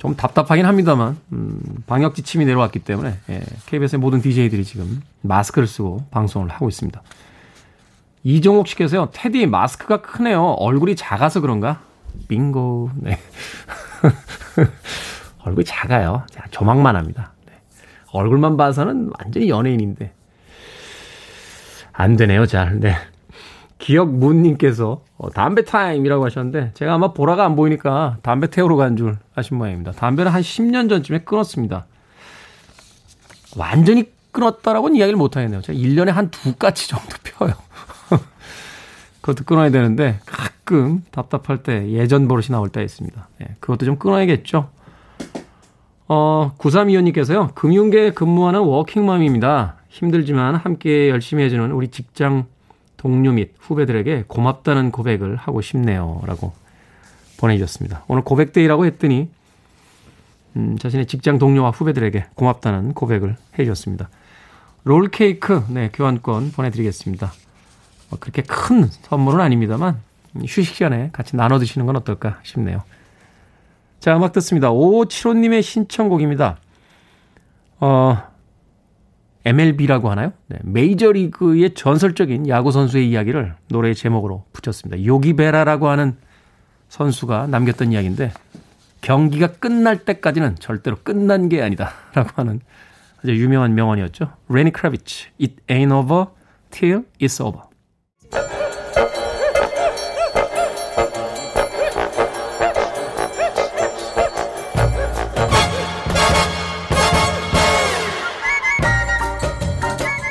좀 답답하긴 합니다만, 음, 방역 지침이 내려왔기 때문에, 예, KBS의 모든 DJ들이 지금 마스크를 쓰고 방송을 하고 있습니다. 이종옥 씨께서요, 테디 마스크가 크네요. 얼굴이 작아서 그런가? 빙고, 네. 얼굴이 작아요. 조망만 합니다. 네. 얼굴만 봐서는 완전히 연예인인데. 안 되네요, 잘. 네. 기억문님께서 어, 담배 타임이라고 하셨는데 제가 아마 보라가 안 보이니까 담배 태우러 간 줄 아신 모양입니다. 담배를 한 10년 전쯤에 끊었습니다. 완전히 끊었다라고는 이야기를 못 하겠네요. 제가 1년에 한 두 가지 정도 펴요. 그것도 끊어야 되는데 가끔 답답할 때 예전 버릇이 나올 때가 있습니다. 예, 그것도 좀 끊어야겠죠. 어, 9325님께서요. 금융계에 근무하는 워킹맘입니다. 힘들지만 함께 열심히 해주는 우리 직장 동료 및 후배들에게 고맙다는 고백을 하고 싶네요. 라고 보내주셨습니다. 오늘 고백데이라고 했더니, 음, 자신의 직장 동료와 후배들에게 고맙다는 고백을 해주셨습니다. 롤케이크, 네, 교환권 보내드리겠습니다. 뭐 그렇게 큰 선물은 아닙니다만, 휴식 시간에 같이 나눠 드시는 건 어떨까 싶네요. 자, 음악 듣습니다. 5575님의 신청곡입니다. 어, MLB라고 하나요? 네, 메이저리그의 전설적인 야구 선수의 이야기를 노래의 제목으로 붙였습니다. 요기베라라고 하는 선수가 남겼던 이야기인데 경기가 끝날 때까지는 절대로 끝난 게 아니다라고 하는 아주 유명한 명언이었죠. 레니 크라비치, It ain't over till it's over.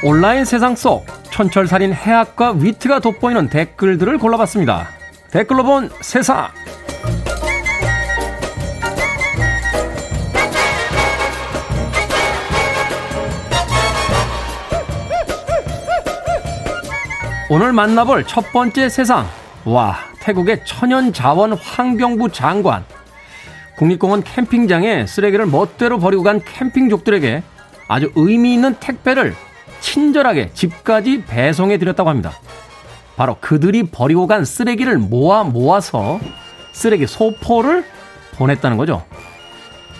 온라인 세상 속 촌철살인 해학과 위트가 돋보이는 댓글들을 골라봤습니다. 댓글로 본 세상. 오늘 만나볼 첫 번째 세상. 와, 태국의 천연 자원 환경부 장관. 국립공원 캠핑장에 쓰레기를 멋대로 버리고 간 캠핑족들에게 아주 의미 있는 택배를 친절하게 집까지 배송해 드렸다고 합니다. 바로 그들이 버리고 간 쓰레기를 모아 모아서 쓰레기 소포를 보냈다는 거죠.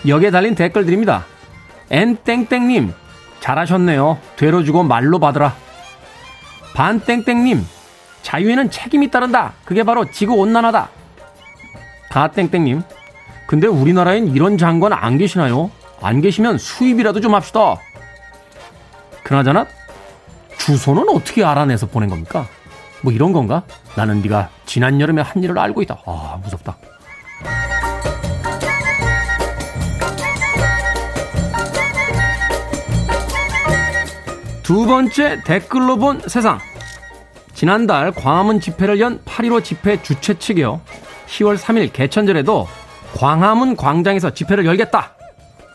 여기에 달린 댓글들입니다. 엔땡땡님, 잘하셨네요. 되로 주고 말로 받으라. 반땡땡님, 자유에는 책임이 따른다. 그게 바로 지구 온난화다. 가땡땡님, 근데 우리나라엔 이런 장관 안 계시나요? 안 계시면 수입이라도 좀 합시다. 그나저나 주소는 어떻게 알아내서 보낸 겁니까? 뭐 이런 건가? 나는 네가 지난 여름에 한 일을 알고 있다. 아 무섭다. 두 번째 댓글로 본 세상. 지난달 광화문 집회를 연 8.15 집회 주최 측이요. 10월 3일 개천절에도 광화문 광장에서 집회를 열겠다.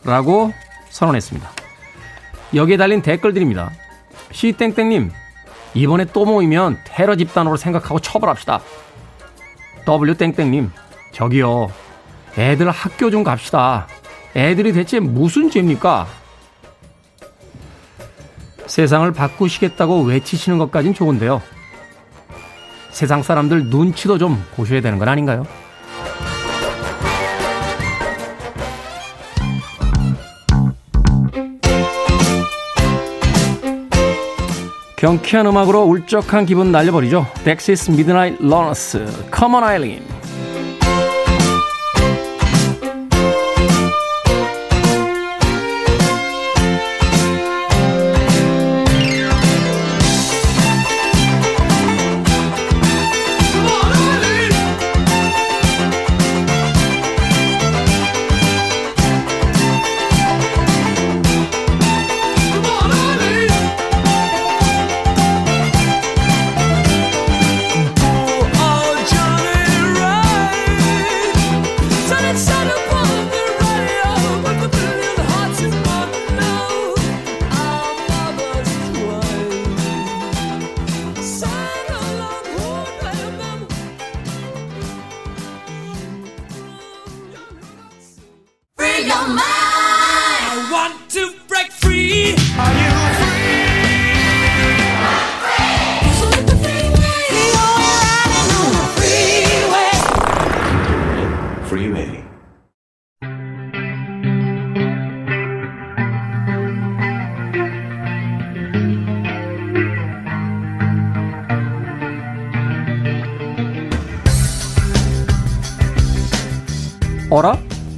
라고 선언했습니다. 여기에 달린 댓글들입니다. 시땡땡님, 이번에 또 모이면 테러 집단으로 생각하고 처벌합시다. W땡땡님, 저기요. 애들 학교 좀 갑시다. 애들이 대체 무슨 죄입니까? 세상을 바꾸시겠다고 외치시는 것까진 좋은데요. 세상 사람들 눈치도 좀 보셔야 되는 건 아닌가요? 경쾌한 음악으로 울적한 기분 날려버리죠. 덱시스 미드나잇 러너스, 커먼 아일린.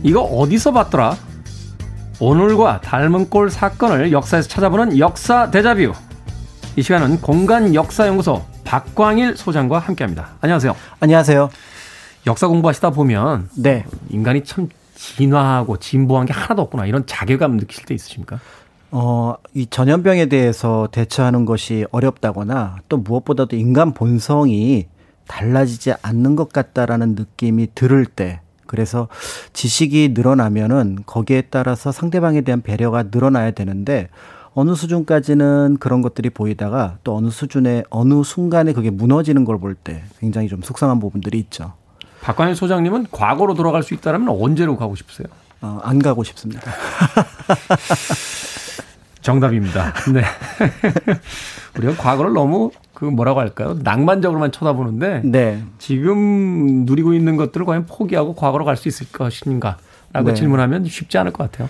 이거 어디서 봤더라? 오늘과 닮은 꼴 사건을 역사에서 찾아보는 역사 대자뷰. 이 시간은 공간 역사 연구소 박광일 소장과 함께합니다. 안녕하세요. 안녕하세요. 역사 공부하시다 보면 네. 인간이 참 진화하고 진보한 게 하나도 없구나 이런 자괴감 느끼실 때 있으십니까? 어, 이 전염병에 대해서 대처하는 것이 어렵다거나 또 무엇보다도 인간 본성이 달라지지 않는 것 같다라는 느낌이 들을 때 그래서 지식이 늘어나면은 거기에 따라서 상대방에 대한 배려가 늘어나야 되는데 어느 수준까지는 그런 것들이 보이다가 또 어느 수준에 어느 순간에 그게 무너지는 걸 볼 때 굉장히 좀 속상한 부분들이 있죠. 박광일 소장님은 과거로 돌아갈 수 있다면 언제로 가고 싶으세요? 어, 안 가고 싶습니다. 정답입니다. 네. 우리가 과거를 너무 그 뭐라고 할까요? 낭만적으로만 쳐다보는데 네. 지금 누리고 있는 것들을 과연 포기하고 과거로 갈 수 있을 것인가라고 네. 질문하면 쉽지 않을 것 같아요.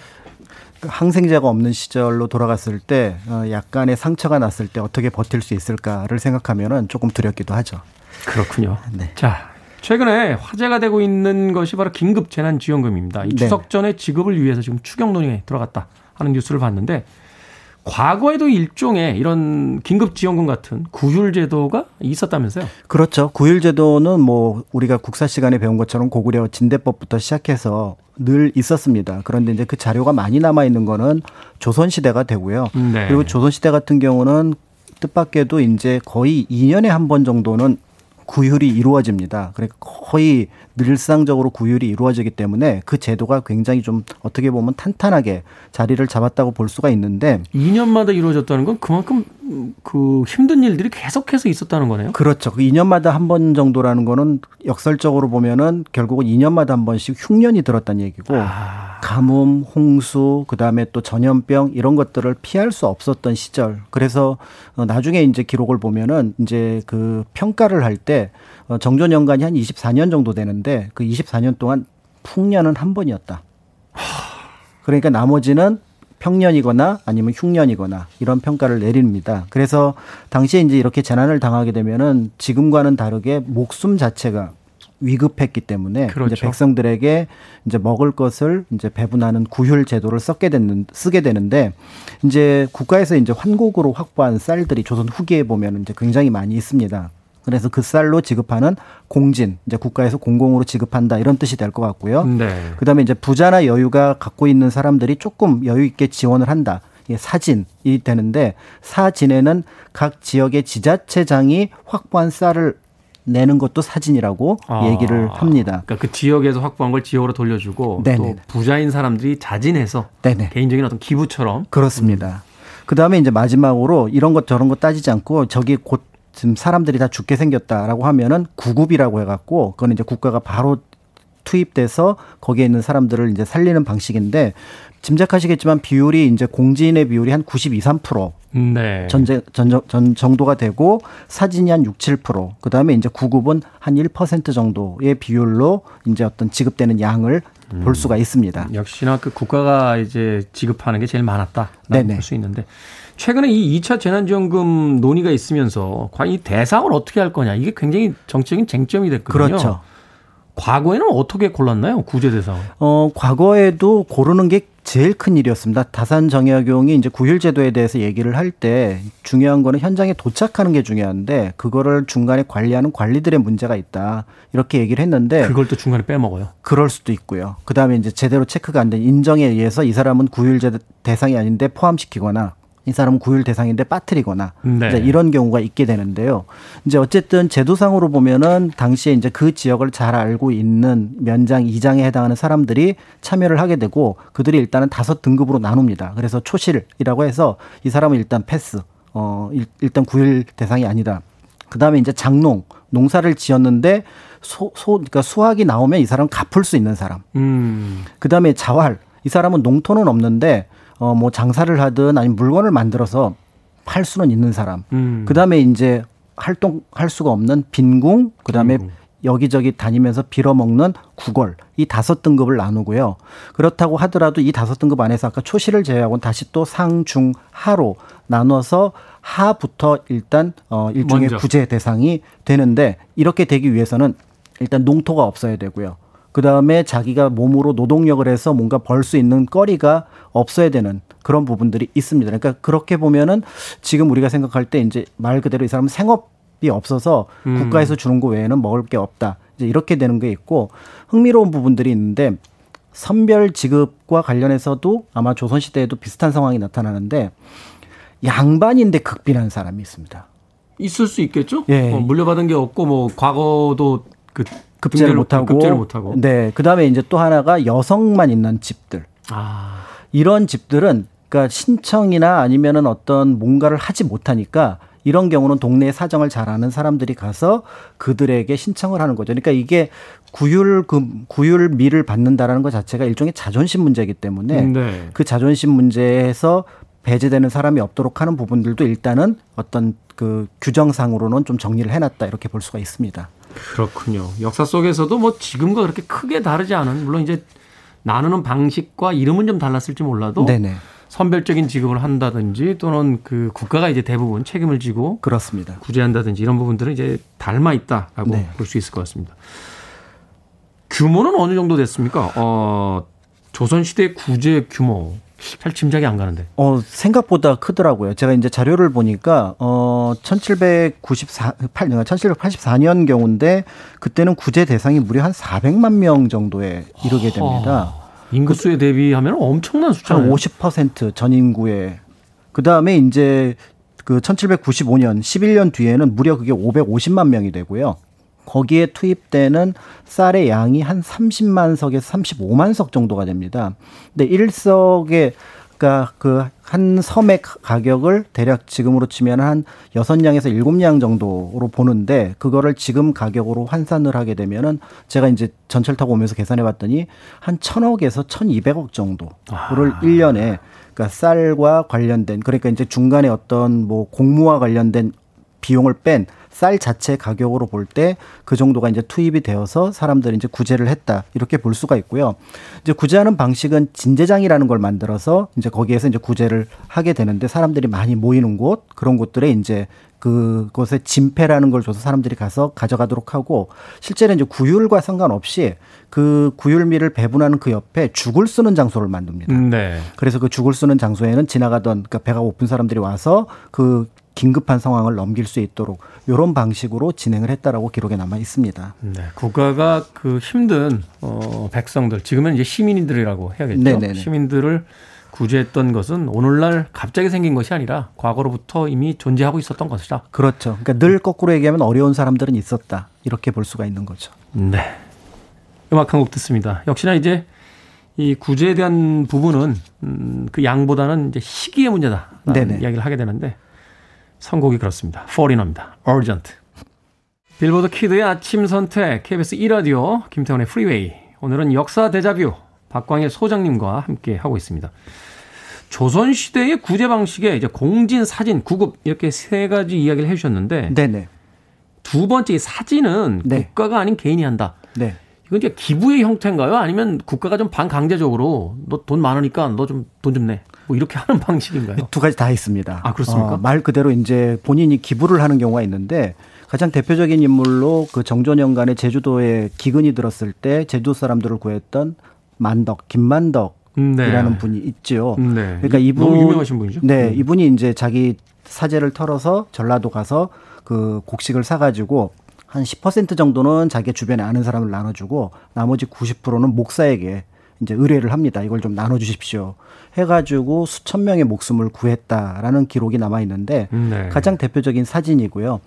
그 항생제가 없는 시절로 돌아갔을 때 어, 약간의 상처가 났을 때 어떻게 버틸 수 있을까를 생각하면은 조금 두렵기도 하죠. 그렇군요. 네. 자, 최근에 화제가 되고 있는 것이 바로 긴급 재난 지원금입니다. 이 네. 추석 전에 지급을 위해서 지금 추경 논의에 들어갔다 하는 뉴스를 봤는데 과거에도 일종의 이런 긴급 지원금 같은 구휼 제도가 있었다면서요? 그렇죠. 구휼제도는 뭐 우리가 국사 시간에 배운 것처럼 고구려 진대법부터 시작해서 늘 있었습니다. 그런데 이제 그 자료가 많이 남아 있는 거는 조선 시대가 되고요. 네. 그리고 조선 시대 같은 경우는 뜻밖에도 이제 거의 2년에 한 번 정도는 구휼이 이루어집니다. 그러니까 거의 늘상적으로 구휼이 이루어지기 때문에 그 제도가 굉장히 좀 어떻게 보면 탄탄하게 자리를 잡았다고 볼 수가 있는데 2년마다 이루어졌다는 건 그만큼 음, 그 힘든 일들이 계속해서 있었다는 거네요. 그렇죠. 그 2년마다 한 번 정도라는 거는 역설적으로 보면은 결국은 2년마다 한 번씩 흉년이 들었다는 얘기고 가뭄, 홍수, 그다음에 또 전염병 이런 것들을 피할 수 없었던 시절. 그래서 어, 나중에 이제 기록을 보면은 이제 그 평가를 할때 어, 정전 연간이 한 24년 정도 되는데 그 24년 동안 풍년은 한 번이었다. 그러니까 나머지는 평년이거나 아니면 흉년이거나 이런 평가를 내립니다. 그래서 당시에 이제 이렇게 재난을 당하게 되면은 지금과는 다르게 목숨 자체가 위급했기 때문에 그렇죠. 이제 백성들에게 이제 먹을 것을 이제 배분하는 구휼 제도를 썼게 되는 쓰게 되는데 이제 국가에서 이제 환곡으로 확보한 쌀들이 조선 후기에 보면 이제 굉장히 많이 있습니다. 그래서 그 쌀로 지급하는 공진, 이제 국가에서 공공으로 지급한다 이런 뜻이 될 것 같고요. 네. 그다음에 이제 부자나 여유가 갖고 있는 사람들이 조금 여유 있게 지원을 한다. 이게 사진이 되는데 사진에는 각 지역의 지자체장이 확보한 쌀을 내는 것도 사진이라고 아. 얘기를 합니다. 그러니까 그 지역에서 확보한 걸 지역으로 돌려주고 네네. 또 부자인 사람들이 자진해서 네네. 개인적인 어떤 기부처럼 그렇습니다. 그 다음에 이제 마지막으로 이런 것 저런 것 따지지 않고 저기 곧 지금 사람들이 다 죽게 생겼다라고 하면은 구급이라고 해갖고 그건 이제 국가가 바로 투입돼서 거기에 있는 사람들을 이제 살리는 방식인데 짐작하시겠지만 비율이 이제 공진의 비율이 한 92, 3% 네. 전제, 전, 전 정도가 되고 사진이 한 6, 7%. 그다음에 이제 구급은 한 1% 정도의 비율로 이제 어떤 지급되는 양을 볼 수가 있습니다. 역시나 그 국가가 이제 지급하는 게 제일 많았다. 네네. 볼수 있는데 최근에 이 2차 재난지원금 논의가 있으면서 과연 이 대상을 어떻게 할 거냐 이게 굉장히 정치적인 쟁점이 됐거든요. 그렇죠. 과거에는 어떻게 골랐나요? 구제 대상. 어, 과거에도 고르는 게 제일 큰 일이었습니다. 다산 정약용이 이제 구휼 제도에 대해서 얘기를 할 때 중요한 거는 현장에 도착하는 게 중요한데 그거를 중간에 관리하는 관리들의 문제가 있다. 이렇게 얘기를 했는데 그걸 또 중간에 빼먹어요. 그럴 수도 있고요. 그다음에 이제 제대로 체크가 안 된 인정에 의해서 이 사람은 구휼 제 대상이 아닌데 포함시키거나 이 사람은 구휼 대상인데 빠뜨리거나 네. 이런 경우가 있게 되는데요. 이제 어쨌든 제도상으로 보면은 당시에 이제 그 지역을 잘 알고 있는 면장 이장에 해당하는 사람들이 참여를 하게 되고 그들이 일단은 다섯 등급으로 나눕니다. 그래서 초실이라고 해서 이 사람은 일단 패스. 어 일- 일단 구휼 대상이 아니다. 그다음에 이제 장농 농사를 지었는데 소, 소 그러니까 수확이 나오면 이 사람은 갚을 수 있는 사람. 음. 그다음에 자활. 이 사람은 농토는 없는데 어 뭐 장사를 하든 아니면 물건을 만들어서 팔 수는 있는 사람. 음. 그 다음에 이제 활동할 수가 없는 빈궁, 그 다음에 여기저기 다니면서 빌어먹는 구걸 이 다섯 등급을 나누고요. 그렇다고 하더라도 이 다섯 등급 안에서 아까 초시를 제외하고는 다시 또 상, 중, 하로 나눠서 하부터 일단 어 일종의 먼저. 구제 대상이 되는데 이렇게 되기 위해서는 일단 농토가 없어야 되고요. 그 다음에 자기가 몸으로 노동력을 해서 뭔가 벌 수 있는 거리가 없어야 되는 그런 부분들이 있습니다. 그러니까 그렇게 보면은 지금 우리가 생각할 때 이제 말 그대로 이 사람은 생업이 없어서 음. 국가에서 주는 거 외에는 먹을 게 없다. 이제 이렇게 되는 게 있고 흥미로운 부분들이 있는데 선별 지급과 관련해서도 아마 조선시대에도 비슷한 상황이 나타나는데 양반인데 극빈한 사람이 있습니다. 있을 수 있겠죠? 예. 어, 물려받은 게 없고 뭐 과거도 그 급제를 못하고 급제를 못하고. 네 그 다음에 이제 또 하나가 여성만 있는 집들 아. 이런 집들은 그러니까 신청이나 아니면은 어떤 뭔가를 하지 못하니까 이런 경우는 동네 사정을 잘 아는 사람들이 가서 그들에게 신청을 하는 거죠. 그러니까 이게 구휼금 구휼미를 받는다라는 것 자체가 일종의 자존심 문제이기 때문에 네. 그 자존심 문제에서 배제되는 사람이 없도록 하는 부분들도 일단은 어떤 그 규정상으로는 좀 정리를 해놨다 이렇게 볼 수가 있습니다. 그렇군요. 역사 속에서도 뭐 지금과 그렇게 크게 다르지 않은 물론 이제 나누는 방식과 이름은 좀 달랐을지 몰라도 네네 선별적인 지급을 한다든지 또는 그 국가가 이제 대부분 책임을 지고 그렇습니다. 구제한다든지 이런 부분들은 이제 닮아 있다라고 네. 볼수 있을 것 같습니다. 규모는 어느 정도 됐습니까? 어, 조선 시대 구제 규모 잘 짐작이 안 가는데. 어, 생각보다 크더라고요. 제가 이제 자료를 보니까, 어, 1794, 8, 1784년 경우인데, 그때는 구제 대상이 무려 한 400만 명 정도에 이르게 됩니다. 인구수에 대비하면 엄청난 한 숫자네요. 50% 전인구에. 그 다음에 이제 그 1795년, 11년 뒤에는 무려 그게 550만 명이 되고요. 거기에 투입되는 쌀의 양이 한 30만 석에서 35만 석 정도가 됩니다. 근데 1석에 그러니까 그 한 섬의 가- 가격을 대략 지금으로 치면 한 여섯 냥에서 일곱 냥 정도로 보는데 그거를 지금 가격으로 환산을 하게 되면은 제가 이제 전철 타고 오면서 계산해 봤더니 한 천억에서 천이백억 정도를 일 1년에 그러니까 쌀과 관련된 그러니까 이제 중간에 어떤 뭐 공무와 관련된 비용을 뺀 쌀 자체 가격으로 볼 때 그 정도가 이제 투입이 되어서 사람들이 이제 구제를 했다 이렇게 볼 수가 있고요. 이제 구제하는 방식은 진제장이라는 걸 만들어서 이제 거기에서 이제 구제를 하게 되는데 사람들이 많이 모이는 곳 그런 곳들에 이제 그곳에 진패라는 걸 줘서 사람들이 가서 가져가도록 하고 실제로 이제 구율과 상관없이 그 구율미를 배분하는 그 옆에 죽을 쓰는 장소를 만듭니다. 네. 그래서 그 죽을 쓰는 장소에는 지나가던 그러니까 배가 고픈 사람들이 와서 그 긴급한 상황을 넘길 수 있도록 이런 방식으로 진행을 했다라고 기록에 남아 있습니다. 네. 국가가 그 힘든 어, 백성들, 지금은 이제 시민들이라고 해야겠죠. 네네네. 시민들을 구제했던 것은 오늘날 갑자기 생긴 것이 아니라 과거로부터 이미 존재하고 있었던 것이다. 그렇죠. 그러니까 늘 거꾸로 얘기하면 어려운 사람들은 있었다. 이렇게 볼 수가 있는 거죠. 네. 음악 한 곡 듣습니다. 역시나 이제 이 구제에 대한 부분은 음, 그 양보다는 이제 시기의 문제다 라는 네네. 이야기를 하게 되는데 선곡이 그렇습니다. 포리너입니다. Urgent. 빌보드 kid의 아침 선택 KBS 1라디오 김태훈의 프리웨이 오늘은 역사 데자뷰 박광일 소장님과 함께 하고 있습니다. 조선 시대의 구제 방식에 이제 공진, 사진, 구급 이렇게 세 가지 이야기를 해 주셨는데 네네. 두 번째 이 사진은 네. 국가가 아닌 개인이 한다. 네. 이건 이제 기부의 형태인가요? 아니면 국가가 좀 반강제적으로 너 돈 많으니까 너 좀 돈 좀 내. 뭐 이렇게 하는 방식인가요? 두 가지 다 있습니다. 아, 그렇습니까? 어, 말 그대로 이제 본인이 기부를 하는 경우가 있는데 가장 대표적인 인물로 그 정조년간에 제주도에 기근이 들었을 때 제주도 사람들을 구했던 만덕, 김만덕 이라는 네. 분이 있죠. 네. 그러니까 이분 너무 유명하신 분이죠. 네, 음. 이분이 이제 자기 사재를 털어서 전라도 가서 그 곡식을 사가지고 한 10% 정도는 자기 주변에 아는 사람을 나눠주고 나머지 90%는 목사에게 이제 의뢰를 합니다. 이걸 좀 나눠주십시오. 해가지고 수천 명의 목숨을 구했다라는 기록이 남아 있는데 네. 가장 대표적인 사진이고요.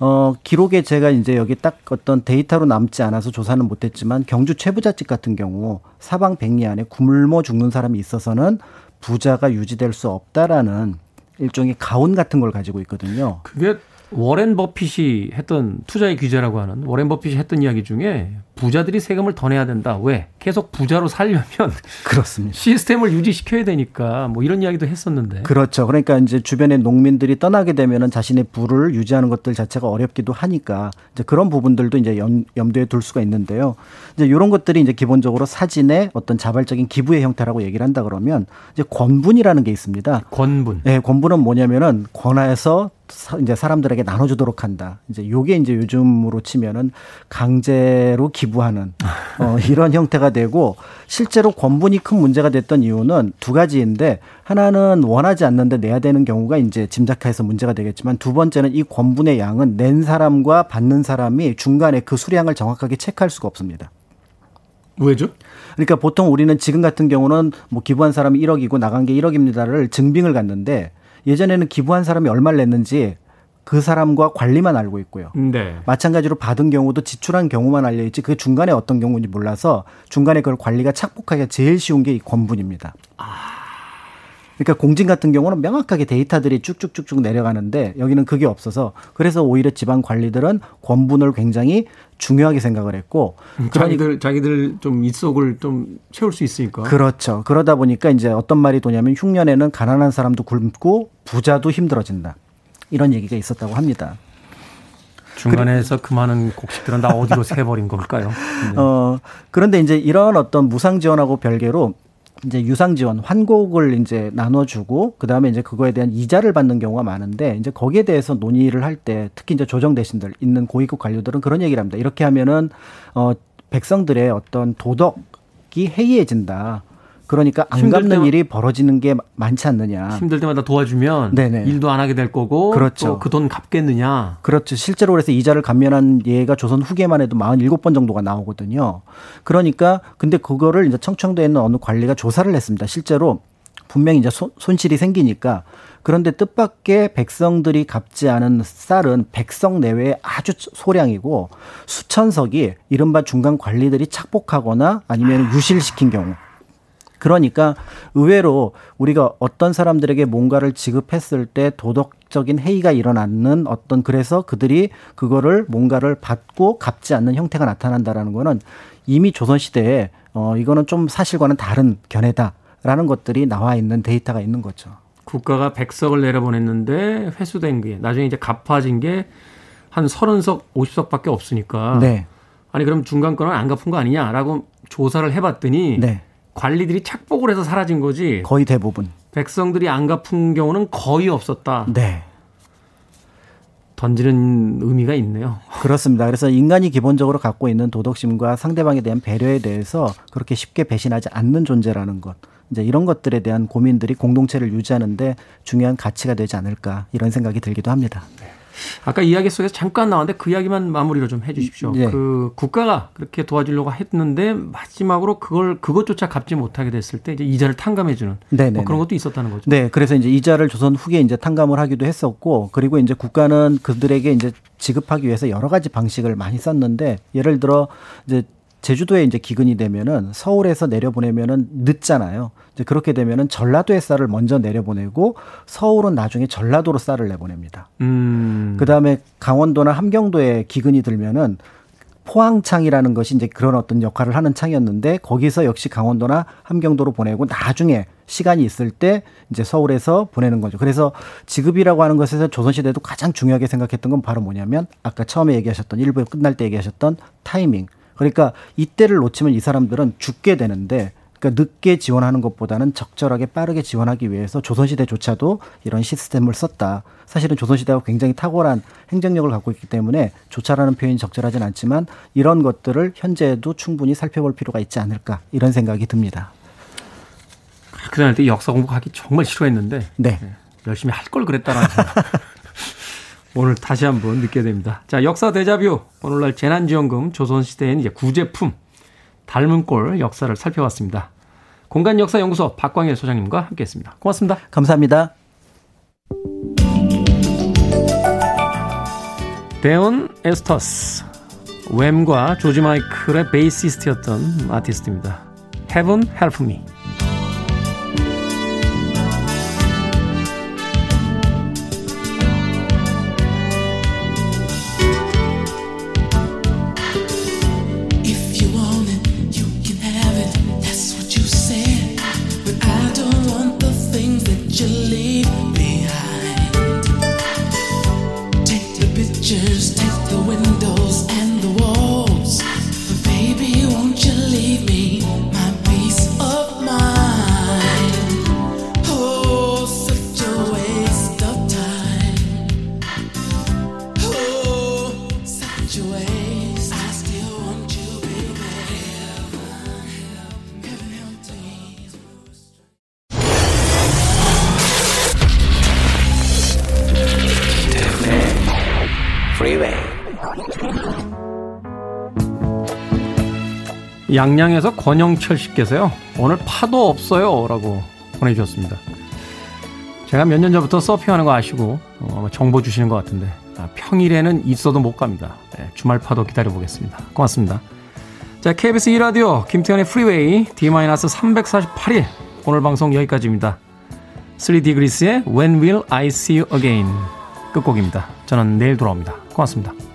어, 기록에 제가 이제 여기 딱 어떤 데이터로 남지 않아서 조사는 못했지만 경주 최부잣집 같은 경우 사방 백리 안에 굶어 죽는 사람이 있어서는 부자가 유지될 수 없다라는 일종의 가온 같은 걸 가지고 있거든요. 그게 워렌 버핏이 했던 투자의 규제라고 하는 워렌 버핏이 했던 이야기 중에 부자들이 세금을 더 내야 된다. 왜? 계속 부자로 살려면 그렇습니다. 시스템을 유지시켜야 되니까 뭐 이런 이야기도 했었는데. 그렇죠. 그러니까 이제 주변에 농민들이 떠나게 되면은 자신의 부를 유지하는 것들 자체가 어렵기도 하니까 이제 그런 부분들도 이제 염, 염두에 둘 수가 있는데요. 이제 이런 것들이 이제 기본적으로 사진의 어떤 자발적인 기부의 형태라고 얘기를 한다 그러면 이제 권분이라는 게 있습니다. 권분. 네, 권분은 뭐냐면은 권하에서 사, 이제 사람들에게 나눠주도록 한다. 이제 요게 이제 요즘으로 치면은 강제로 기부 하는 어, 이런 형태가 되고 실제로 권분이 큰 문제가 됐던 이유는 두 가지인데 하나는 원하지 않는데 내야 되는 경우가 이제 짐작해서 문제가 되겠지만 두 번째는 이 권분의 양은 낸 사람과 받는 사람이 중간에 그 수량을 정확하게 체크할 수가 없습니다. 왜죠? 그러니까 보통 우리는 지금 같은 경우는 뭐 기부한 사람이 1억이고 나간 게 1억입니다를 증빙을 갖는데 예전에는 기부한 사람이 얼마를 냈는지 그 사람과 관리만 알고 있고요. 네. 마찬가지로 받은 경우도 지출한 경우만 알려 있지 그 중간에 어떤 경우인지 몰라서 중간에 그걸 관리가 착복하기가 제일 쉬운 게 이 권분입니다. 그러니까 공진 같은 경우는 명확하게 데이터들이 쭉쭉쭉쭉 내려가는데 여기는 그게 없어서 그래서 오히려 지방 관리들은 권분을 굉장히 중요하게 생각을 했고 그러니까 자기들 자기들 좀 입속을 좀 채울 수 있으니까. 그렇죠. 그러다 보니까 이제 어떤 말이 도냐면 흉년에는 가난한 사람도 굶고 부자도 힘들어진다. 이런 얘기가 있었다고 합니다. 중간에서 그 많은 곡식들은 다 어디로 새버린 걸까요? 네. 어, 그런데 이제 이런 어떤 무상 지원하고 별개로 이제 유상 지원, 환곡을 이제 나눠주고 그 다음에 이제 그거에 대한 이자를 받는 경우가 많은데 이제 거기에 대해서 논의를 할 때 특히 이제 조정 대신들 있는 고위급 관료들은 그런 얘기를 합니다. 이렇게 하면은 어 백성들의 어떤 도덕이 해이해진다. 그러니까 안 갚는 때만- 일이 벌어지는 게 많지 않느냐. 힘들 때마다 도와주면 네네. 일도 안 하게 될 거고 그렇죠. 그 돈 갚겠느냐. 그렇죠. 실제로 그래서 이자를 감면한 예가 조선 후기에만 해도 47번 정도가 나오거든요. 그러니까 근데 그거를 이제 청청도에 있는 어느 관리가 조사를 했습니다. 실제로 분명히 이제 손, 손실이 생기니까 그런데 뜻밖의 백성들이 갚지 않은 쌀은 백성 내외의 아주 소량이고 수천석이 이른바 중간 관리들이 착복하거나 아니면 유실시킨 경우 그러니까 의외로 우리가 어떤 사람들에게 뭔가를 지급했을 때 도덕적인 해이가 일어나는 어떤 그래서 그들이 그거를 뭔가를 받고 갚지 않는 형태가 나타난다라는 거는 이미 조선 시대에 어 이거는 좀 사실과는 다른 견해다라는 것들이 나와 있는 데이터가 있는 거죠. 국가가 백석을 내려보냈는데 회수된 게 나중에 이제 갚아진 게 한 서른 석, 오십 석밖에 없으니까. 네. 아니 그럼 중간 거는 안 갚은 거 아니냐라고 조사를 해봤더니 네. 관리들이 착복을 해서 사라진 거지. 거의 대부분. 백성들이 안 갚은 경우는 거의 없었다. 네. 던지는 의미가 있네요. 그렇습니다. 그래서 인간이 기본적으로 갖고 있는 도덕심과 상대방에 대한 배려에 대해서 그렇게 쉽게 배신하지 않는 존재라는 것. 이제 이런 것들에 대한 고민들이 공동체를 유지하는데 중요한 가치가 되지 않을까 이런 생각이 들기도 합니다. 아까 이야기 속에서 잠깐 나왔는데 그 이야기만 마무리로 좀 해주십시오. 네. 그 국가가 그렇게 도와주려고 했는데 마지막으로 그걸 그것조차 갚지 못하게 됐을 때 이제 이자를 탕감해주는. 뭐 그런 것도 있었다는 거죠. 네, 그래서 이제 이자를 조선 후기에 이제 탕감을 하기도 했었고, 그리고 이제 국가는 그들에게 이제 지급하기 위해서 여러 가지 방식을 많이 썼는데, 예를 들어 이제 제주도에 이제 기근이 되면은 서울에서 내려보내면은 늦잖아요. 이제 그렇게 되면은 전라도에 쌀을 먼저 내려보내고 서울은 나중에 전라도로 쌀을 내보냅니다. 음. 그 다음에 강원도나 함경도에 기근이 들면은 포항창이라는 것이 이제 그런 어떤 역할을 하는 창이었는데 거기서 역시 강원도나 함경도로 보내고 나중에 시간이 있을 때 이제 서울에서 보내는 거죠. 그래서 지급이라고 하는 것에서 조선시대도 가장 중요하게 생각했던 건 바로 뭐냐면 아까 처음에 얘기하셨던 일부 끝날 때 얘기하셨던 타이밍. 그러니까 이때를 놓치면 이 사람들은 죽게 되는데 그러니까 늦게 지원하는 것보다는 적절하게 빠르게 지원하기 위해서 조선시대조차도 이런 시스템을 썼다. 사실은 조선시대가 굉장히 탁월한 행정력을 갖고 있기 때문에 조차라는 표현이 적절하진 않지만 이런 것들을 현재도 충분히 살펴볼 필요가 있지 않을까 이런 생각이 듭니다. 그 다닐 때 역사 공부하기 정말 싫어했는데 네. 열심히 할 걸 그랬다라는 생각. 오늘 다시 한번 느끼게 됩니다. 자, 역사 대자뷰. 오늘날 재난지원금 조선시대엔 이제 구제품 닮은 꼴 역사를 살펴봤습니다. 공간역사연구소 박광일 소장님과 함께 했습니다. 고맙습니다. 감사합니다. 데온 에스터스 웸과 조지 마이클의 베이시스트였던 아티스트입니다. Heaven Help Me. 양양에서 권영철 씨께서요. 오늘 파도 없어요. 라고 보내주셨습니다. 제가 몇 년 전부터 서핑하는 거 아시고 어, 정보 주시는 것 같은데 아, 평일에는 있어도 못 갑니다. 네, 주말 파도 기다려보겠습니다. 고맙습니다. 자, KBS 2라디오 김태현의 프리웨이 D-348일 오늘 방송 여기까지입니다. 3D 그리스의 When Will I See You Again 끝곡입니다. 저는 내일 돌아옵니다. 고맙습니다.